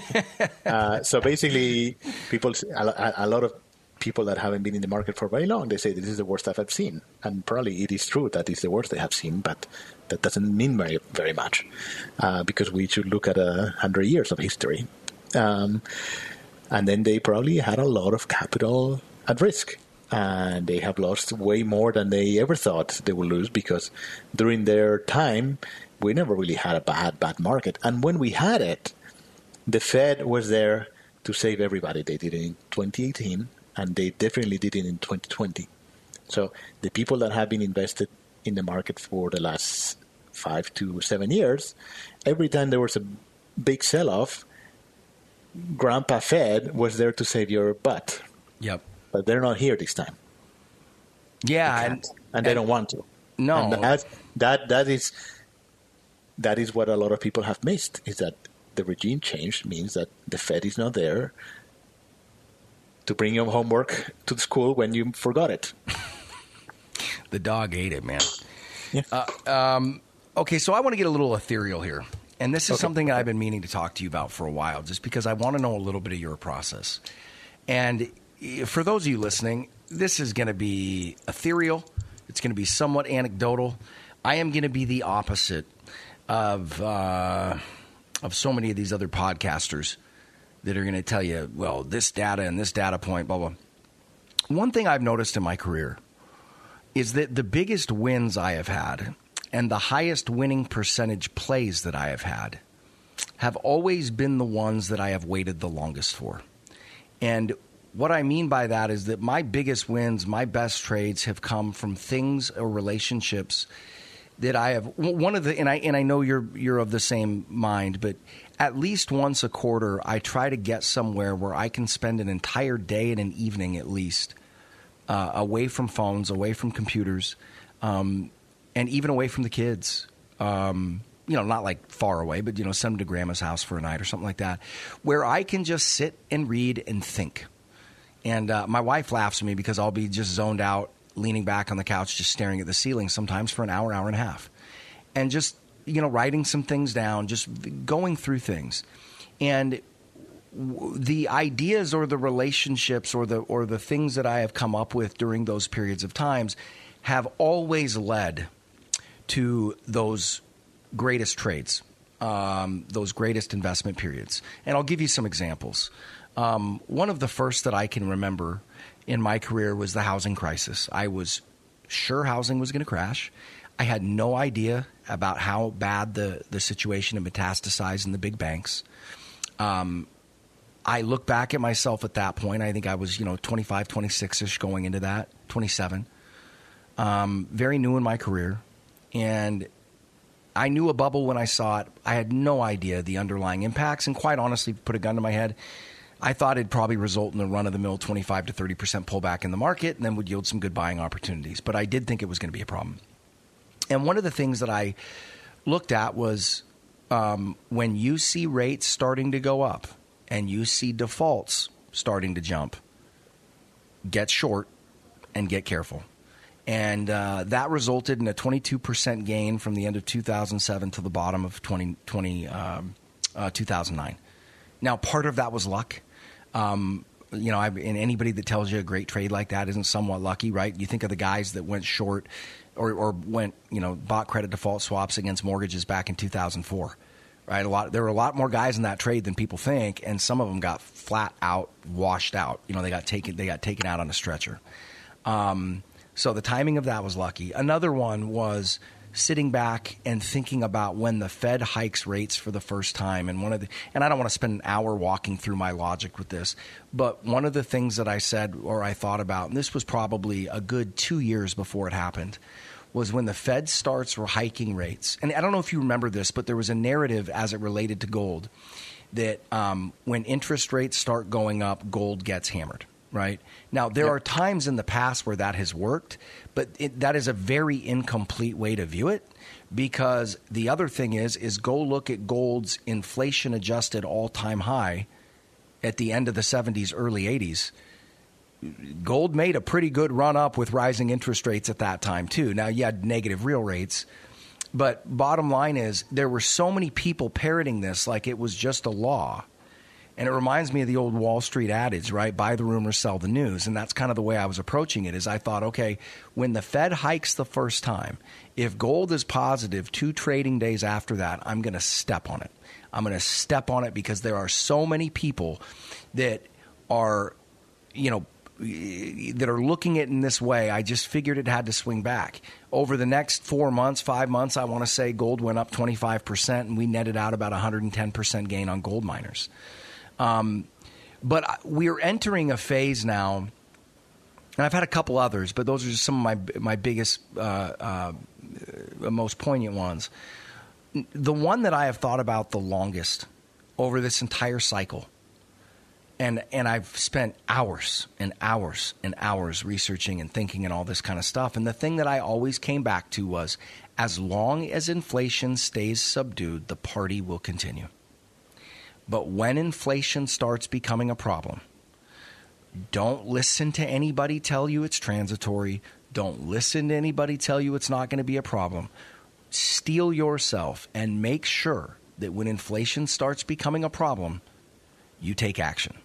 uh, so basically, people, a, a lot of people that haven't been in the market for very long, they say this is the worst I've ever seen, and probably it is true that it's the worst they have seen, but that doesn't mean very very much uh, because we should look at a hundred years of history, um, and then they probably had a lot of capital at risk. And they have lost way more than they ever thought they would lose because during their time, we never really had a bad, bad market. And when we had it, the Fed was there to save everybody. They did it in 2018, and they definitely did it in 2020. So the people that have been invested in the market for the last five to seven years, every time there was a big sell-off, Grandpa Fed was there to save your butt. Yep. But they're not here this time, Yeah, and, and, and they don't want to. No. and that that that is that is what a lot of people have missed is that the regime change means that the Fed is not there to bring your homework to the school when you forgot it. the dog ate it, man. Yeah. Uh, um, okay, so I want to get a little ethereal here. And this is Okay. something that I've been meaning to talk to you about for a while, just because I want to know a little bit of your process. And for those of you listening, this is going to be ethereal. It's going to be somewhat anecdotal. I am going to be the opposite of uh, of so many of these other podcasters that are going to tell you, well, this data and this data point, blah blah. One thing I've noticed in my career is that the biggest wins I have had and the highest winning percentage plays that I have had have always been the ones that I have waited the longest for. And what I mean by that is that my biggest wins, my best trades have come from things or relationships that I have one of the and I and I know you're you're of the same mind, but at least once a quarter I try to get somewhere where I can spend an entire day and an evening at least uh, away from phones, away from computers, um, and even away from the kids. Um, you know, not like far away, but you know, send them to grandma's house for a night or something like that, where I can just sit and read and think. And uh, my wife laughs at me because I'll be just zoned out, leaning back on the couch, just staring at the ceiling sometimes for an hour, hour and a half, and just you know, writing some things down, just going through things, and the ideas or the relationships or the or the things that I have come up with during those periods of times have always led to those greatest trades, um, those greatest investment periods. And I'll give you some examples. Um, one of the first that I can remember in my career was the housing crisis. I was sure housing was going to crash. I had no idea about how bad the, the situation had metastasized in the big banks. Um, I look back at myself at that point. I think I was, you know, 25, 26 ish going into that, 27. Um, very new in my career. And I knew a bubble when I saw it. I had no idea the underlying impacts. And quite honestly, put a gun to my head, I thought it'd probably result in a run of the mill 25 to 30% pullback in the market and then would yield some good buying opportunities. But I did think it was going to be a problem. And one of the things that I looked at was um, when you see rates starting to go up and you see defaults starting to jump, get short and get careful. And uh, that resulted in a 22% gain from the end of 2007 to the bottom of 2020, um, uh, 2009. Now, part of that was luck. Um, you know, I, and anybody that tells you a great trade like that isn't somewhat lucky, right? You think of the guys that went short or, or went, you know, bought credit default swaps against mortgages back in 2004, right? A lot. There were a lot more guys in that trade than people think, and some of them got flat out washed out. You know, they got taken. They got taken out on a stretcher. Um, so the timing of that was lucky. Another one was sitting back and thinking about when the Fed hikes rates for the first time. And one of the and I don't want to spend an hour walking through my logic with this, but one of the things that I said or I thought about, and this was probably a good two years before it happened, was when the Fed starts hiking rates. And I don't know if you remember this, but there was a narrative as it related to gold that um, when interest rates start going up, gold gets hammered. Right now, there Yep. are times in the past where that has worked, but it, that is a very incomplete way to view it. Because the other thing is, is go look at gold's inflation adjusted all time high at the end of the 70s, early 80s. Gold made a pretty good run up with rising interest rates at that time too. Now you had negative real rates, but bottom line is there were so many people parroting this like it was just a law. And it reminds me of the old Wall Street adage, right? Buy the rumor, sell the news. And that's kind of the way I was approaching it is I thought, okay, when the Fed hikes the first time, if gold is positive two trading days after that, I'm going to step on it. I'm going to step on it because there are so many people that are, you know, that are looking at it in this way, I just figured it had to swing back. Over the next four months, five months, I want to say gold went up 25%, and we netted out about 110% gain on gold miners. Um, but we're entering a phase now, and I've had a couple others, but those are just some of my my biggest, uh, uh, most poignant ones. The one that I have thought about the longest over this entire cycle and and I've spent hours and hours and hours researching and thinking and all this kind of stuff. And the thing that I always came back to was, as long as inflation stays subdued, the party will continue. But when inflation starts becoming a problem, don't listen to anybody tell you it's transitory. Don't listen to anybody tell you it's not going to be a problem. Steel yourself and make sure that when inflation starts becoming a problem, you take action.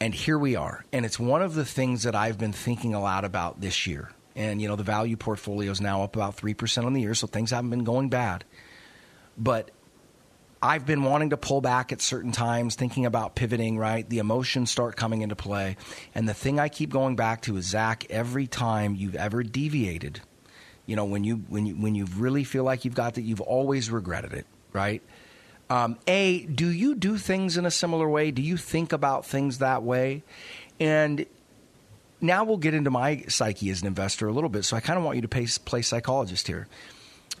And here we are. And it's one of the things that I've been thinking a lot about this year. And, you know, the value portfolio is now up about 3% on the year, so things haven't been going bad. But I've been wanting to pull back at certain times, thinking about pivoting, right? The emotions start coming into play. And the thing I keep going back to is Zach, every time you've ever deviated, you know, when you when you when you really feel like you've got that, you've always regretted it, right? Um, a, do you do things in a similar way? Do you think about things that way? And now we'll get into my psyche as an investor a little bit. So I kind of want you to play, play psychologist here.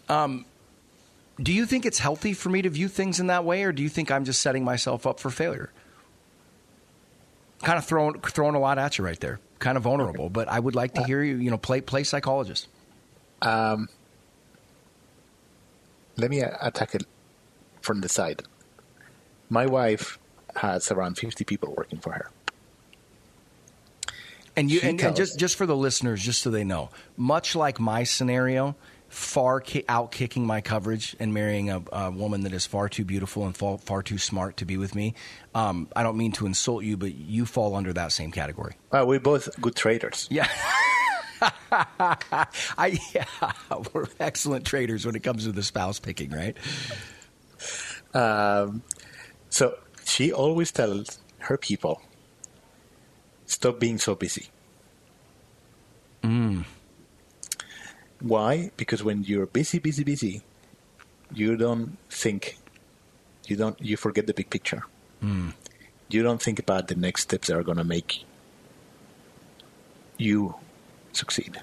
Um, do you think it's healthy for me to view things in that way, or do you think I'm just setting myself up for failure? Kind of throwing throwing a lot at you right there. Kind of vulnerable, but I would like to hear you. You know, play play psychologist. Um, let me attack it from the side. My wife has around 50 people working for her. And you and, and, just just for the listeners, just so they know, much like my scenario, far ki- out kicking my coverage and marrying a, a, woman that is far too beautiful and far, far too smart to be with me. Um, I don't mean to insult you, but you fall under that same category. Well, we're both good traders. Yeah. I, yeah, we're excellent traders when it comes to the spouse picking, right? Um, so she always tells her people, stop being so busy. Mm. Why? Because when you're busy, busy, busy, you don't think, you don't, you forget the big picture. Mm. You don't think about the next steps that are going to make you succeed.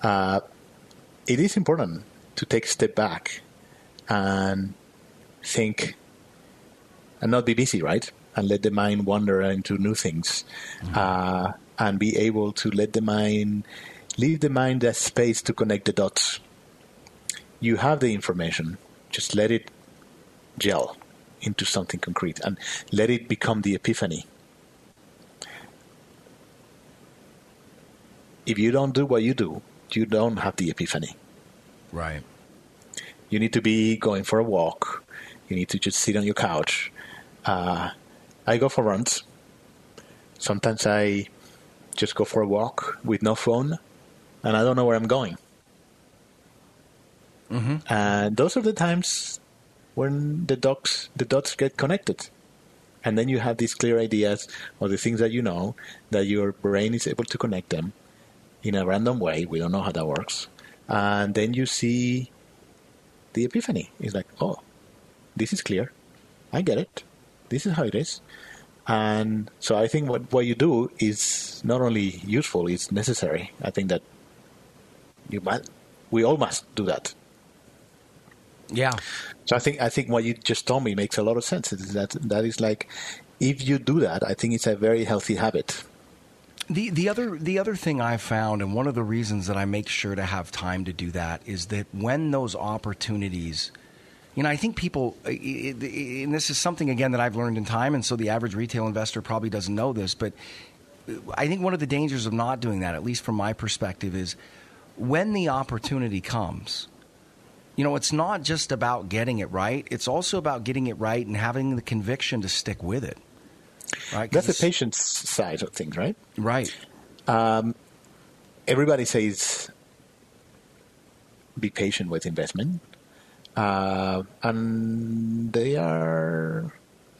Uh, it is important to take a step back and think and not be busy, right? And let the mind wander into new things mm-hmm. uh, and be able to let the mind leave the mind that space to connect the dots. You have the information, just let it gel into something concrete and let it become the epiphany. If you don't do what you do, you don't have the epiphany. Right. You need to be going for a walk. You need to just sit on your couch. Uh, I go for runs. Sometimes I just go for a walk with no phone and I don't know where I'm going. Mm-hmm. And those are the times when the dots the dots get connected, and then you have these clear ideas or the things that you know that your brain is able to connect them in a random way. We don't know how that works, and then you see the epiphany. It's like, oh, this is clear. I get it. This is how it is. And so I think what, what you do is not only useful, it's necessary. I think that you must, we all must do that. Yeah. So I think I think what you just told me makes a lot of sense. Is That that is like, if you do that, I think it's a very healthy habit. The the other the other thing I found, and one of the reasons that I make sure to have time to do that, is that when those opportunities, you know, I think people, and this is something again that I've learned in time, and so the average retail investor probably doesn't know this, but I think one of the dangers of not doing that, at least from my perspective, is when the opportunity comes, you know, it's not just about getting it right. It's also about getting it right and having the conviction to stick with it. Right? That's the patience side of things, right? Right. Um, everybody says be patient with investment. Uh, and they are,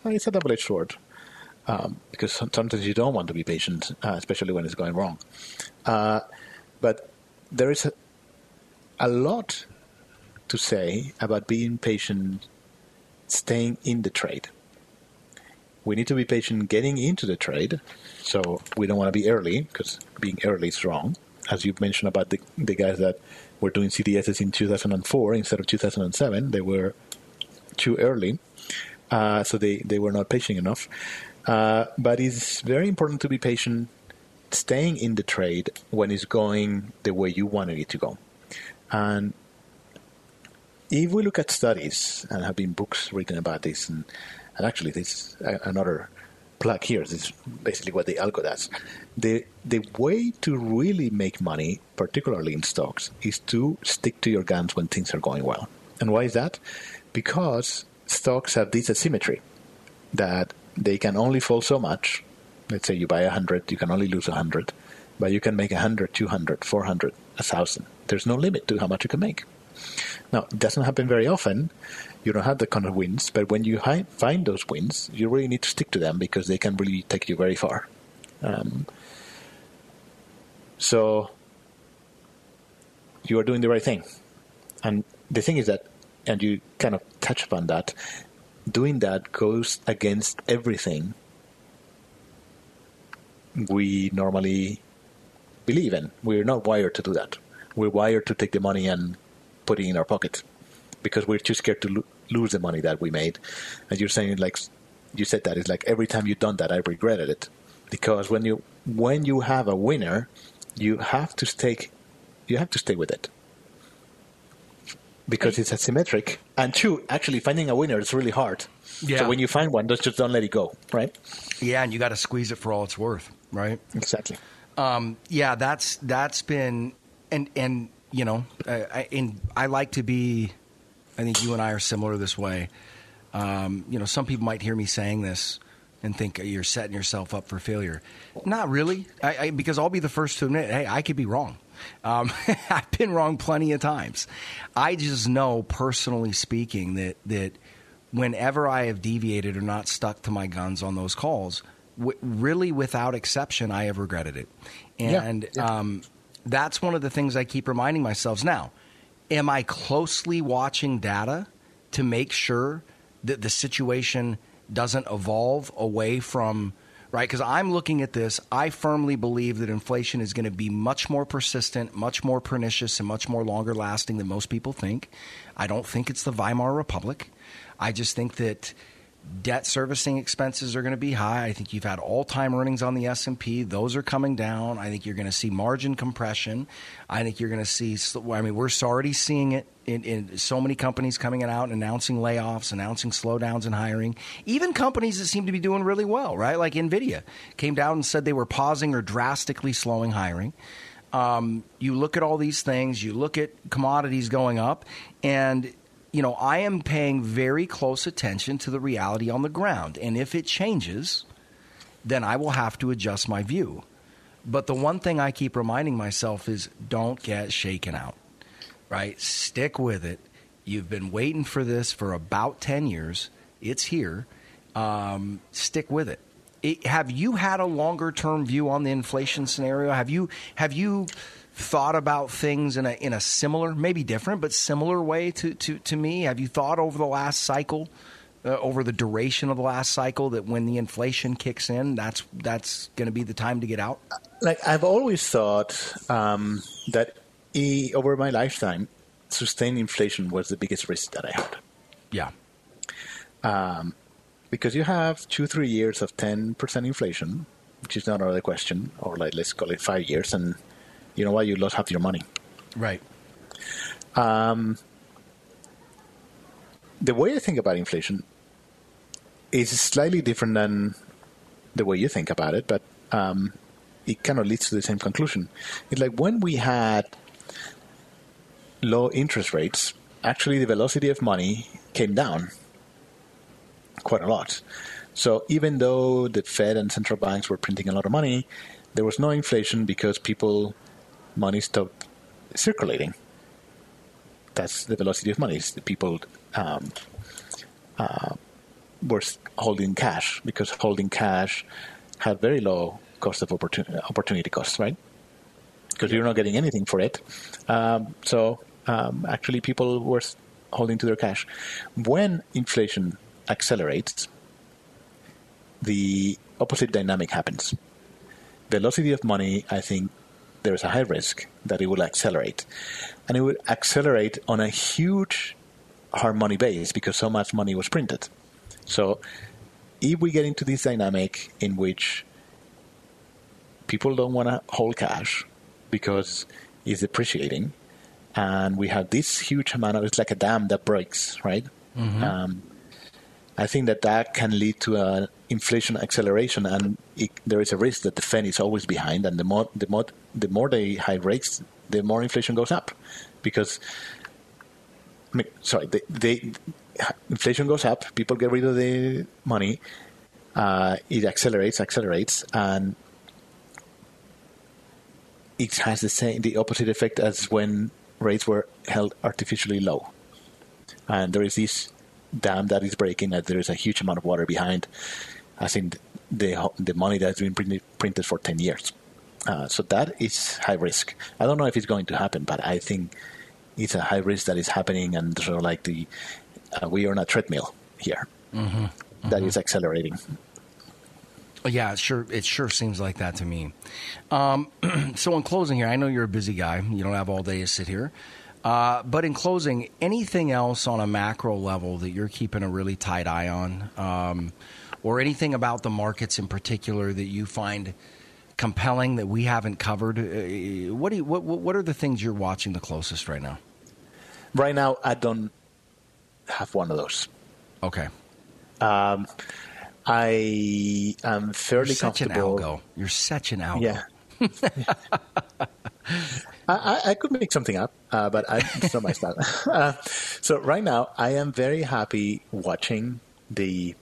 it's a double edged sword. Um, because sometimes you don't want to be patient, uh, especially when it's going wrong. Uh, but there is a, a lot to say about being patient, staying in the trade. We need to be patient getting into the trade, so we don't want to be early because being early is wrong. As you mentioned about the, the guys that were doing CDSs in 2004 instead of 2007, they were too early, uh, so they, they were not patient enough. Uh, but it's very important to be patient staying in the trade when it's going the way you wanted it to go. And if we look at studies, and have been books written about this, and, and actually this another plug here. This is basically what the algo does. The the way to really make money, particularly in stocks, is to stick to your guns when things are going well. And why is that? Because stocks have this asymmetry that they can only fall so much. Let's say you buy 100, you can only lose 100, but you can make 100, 200, 400, 1,000. There's no limit to how much you can make. Now, it doesn't happen very often. You don't have the kind of wins, but when you hi- find those wins, you really need to stick to them because they can really take you very far. Um, so, you are doing the right thing. And the thing is that, and you kind of touch upon that, doing that goes against everything we normally believe in. We're not wired to do that. We're wired to take the money and put it in our pocket because we're too scared to lo- lose the money that we made. And you're saying like you said that it's like every time you've done that, I regretted it because when you when you have a winner, you have to stay you have to stay with it because it's asymmetric. And two, actually finding a winner is really hard. Yeah. So when you find one, just don't let it go, right? Yeah, and you got to squeeze it for all it's worth, right? Exactly. Um, yeah, that's that's been and and you know, I, I, and I like to be. I think you and I are similar this way. Um, you know, some people might hear me saying this and think you're setting yourself up for failure. Not really, I, I, because I'll be the first to admit, hey, I could be wrong. Um, I've been wrong plenty of times. I just know, personally speaking, that that whenever I have deviated or not stuck to my guns on those calls, w- really without exception, I have regretted it. And Yeah, yeah. Um, that's one of the things I keep reminding myself. Now, am I closely watching data to make sure that the situation doesn't evolve away from right because i'm looking at this i firmly believe that inflation is going to be much more persistent much more pernicious and much more longer lasting than most people think i don't think it's the weimar republic i just think that debt servicing expenses are going to be high. I think you've had all-time earnings on the S&P; those are coming down. I think you're going to see margin compression. I think you're going to see. I mean, we're already seeing it in, in so many companies coming out and announcing layoffs, announcing slowdowns in hiring. Even companies that seem to be doing really well, right? Like Nvidia came down and said they were pausing or drastically slowing hiring. Um, you look at all these things. You look at commodities going up, and you know, I am paying very close attention to the reality on the ground. And if it changes, then I will have to adjust my view. But the one thing I keep reminding myself is don't get shaken out, right? Stick with it. You've been waiting for this for about 10 years, it's here. Um, stick with it. it. Have you had a longer term view on the inflation scenario? Have you, have you, thought about things in a in a similar, maybe different, but similar way to to, to me? Have you thought over the last cycle, uh, over the duration of the last cycle, that when the inflation kicks in, that's that's going to be the time to get out? Like I've always thought um, that e- over my lifetime, sustained inflation was the biggest risk that I had. Yeah. Um, because you have two, three years of 10% inflation, which is not out of the question, or like let's call it five years, and you know what? You lost half your money. Right. Um, the way I think about inflation is slightly different than the way you think about it, but um, it kind of leads to the same conclusion. It's like when we had low interest rates, actually the velocity of money came down quite a lot. So even though the Fed and central banks were printing a lot of money, there was no inflation because people money stopped circulating. That's the velocity of money. It's the people um, uh, were holding cash because holding cash had very low cost of opportunity, opportunity cost, right? Because you're not getting anything for it. Um, so um, actually, people were holding to their cash. When inflation accelerates, the opposite dynamic happens. Velocity of money, I think, there is a high risk that it will accelerate. And it will accelerate on a huge hard money base because so much money was printed. So if we get into this dynamic in which people don't want to hold cash because it's depreciating, and we have this huge amount of it's like a dam that breaks, right? Mm-hmm. Um, I think that that can lead to an inflation acceleration, and it, there is a risk that the Fed is always behind, and the more the more the more they high rates, the more inflation goes up, because I mean, sorry, they, they inflation goes up, people get rid of the money, uh, it accelerates, accelerates, and it has the same the opposite effect as when rates were held artificially low. And there is this dam that is breaking, and there is a huge amount of water behind, as in the the money that's been printed, printed for ten years. Uh, so that is high risk. I don't know if it's going to happen, but I think it's a high risk that is happening, and sort of like the uh, we are on a treadmill here Mm-hmm. that is accelerating. Yeah, it sure it sure seems like that to me. Um, so in closing here, I know you're a busy guy. You don't have all day to sit here. Uh, but in closing, anything else on a macro level that you're keeping a really tight eye on, um, or anything about the markets in particular that you find compelling that we haven't covered? Uh, what do you, what what are the things you're watching the closest right now? Right now, I don't have one of those. Okay, Um, I am fairly you're such an comfortable. algo. You're such an algo. Yeah. I, I, I could make something up, uh, but I, it's not my style. Uh, so right now, I am very happy watching the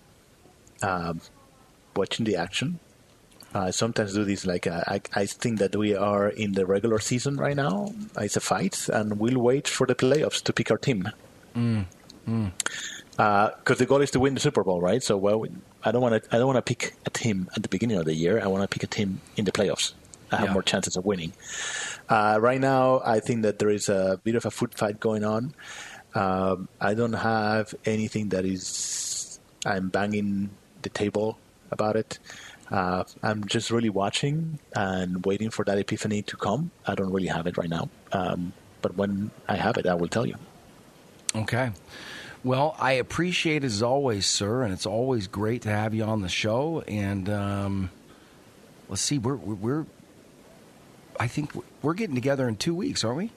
um, watching the action. I sometimes do this like uh, I, I think that we are in the regular season right now. It's a fight, and we'll wait for the playoffs to pick our team. Because the goal is to win the Super Bowl, right? So, well, I don't want to. I don't want to pick a team at the beginning of the year. I want to pick a team in the playoffs. I have Yeah. more chances of winning. Uh, right now, I think that there is a bit of a foot fight going on. Um, I don't have anything that is. I'm banging the table about it. Uh, I'm just really watching and waiting for that epiphany to come. I don't really have it right now, um, but when I have it, I will tell you. Okay. Well, I appreciate it as always, sir, and it's always great to have you on the show. And um, let's see, we're, we're we're I think we're getting together in two weeks, aren't we?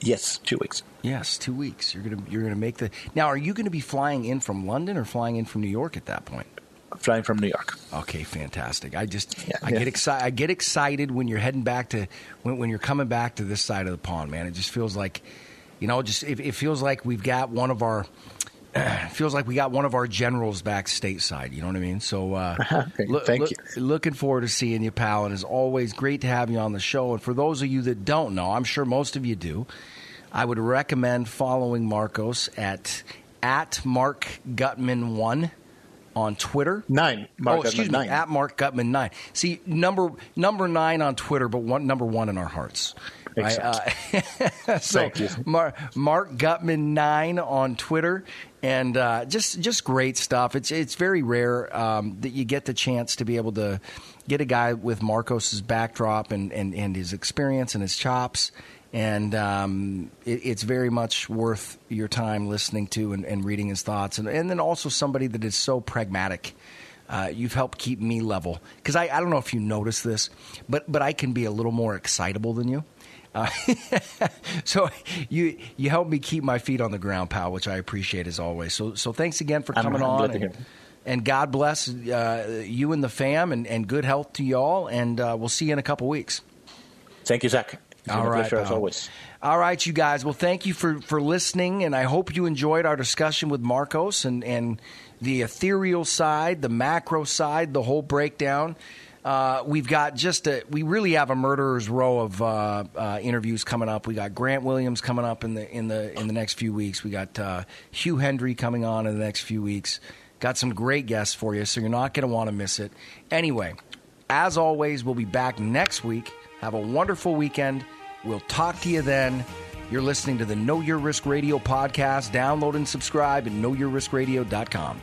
Yes, two weeks. Yes, two weeks. You're gonna you're gonna make the now. Are you going to be flying in from London or flying in from New York at that point? Flying from New York. Okay, fantastic. I just Yeah, I yeah. get excited. I get excited when you're heading back to when, when you're coming back to this side of the pond, man. It just feels like, you know, just it, it feels like we've got one of our. feels like we got one of our generals back stateside. You know what I mean? So, uh, Okay, loo- thank loo- you. Looking forward to seeing you, pal. And as always, great to have you on the show. And for those of you that don't know, I'm sure most of you do. I would recommend following Marcos at at Mark Gutman one on Twitter. Nine. Mark oh, excuse Gutman, me, nine. at Mark Gutman nine. See, number number nine on Twitter, but one number one in our hearts. Right? Uh, so Thank you. Mar- Mark Gutman nine on Twitter, and uh, just just great stuff. It's it's very rare um, that you get the chance to be able to get a guy with Marcos's backdrop and, and, and his experience and his chops. And um, it, it's very much worth your time listening to and, and reading his thoughts, and, and then also somebody that is so pragmatic uh, you've helped keep me level because I, I don't know if you notice this, but but I can be a little more excitable than you. Uh, so you you help me keep my feet on the ground, pal, which I appreciate as always. So so thanks again for coming on. and, and God bless uh, you and the fam, and, and good health to y'all. And uh, we'll see you in a couple weeks. Thank you, Zach. All right, pleasure as always. All right, you guys. Well, thank you for, for listening, and I hope you enjoyed our discussion with Marcos and, and the ethereal side, the macro side, the whole breakdown. Uh, we've got just a, we really have a murderer's row of uh, uh, interviews coming up. We got Grant Williams coming up in the in the in the next few weeks. We got uh, Hugh Hendry coming on in the next few weeks. Got some great guests for you, so you're not going to want to miss it. Anyway, as always, we'll be back next week. Have a wonderful weekend. We'll talk to you then. You're listening to the Know Your Risk Radio podcast. Download and subscribe at knowyourriskradio.com.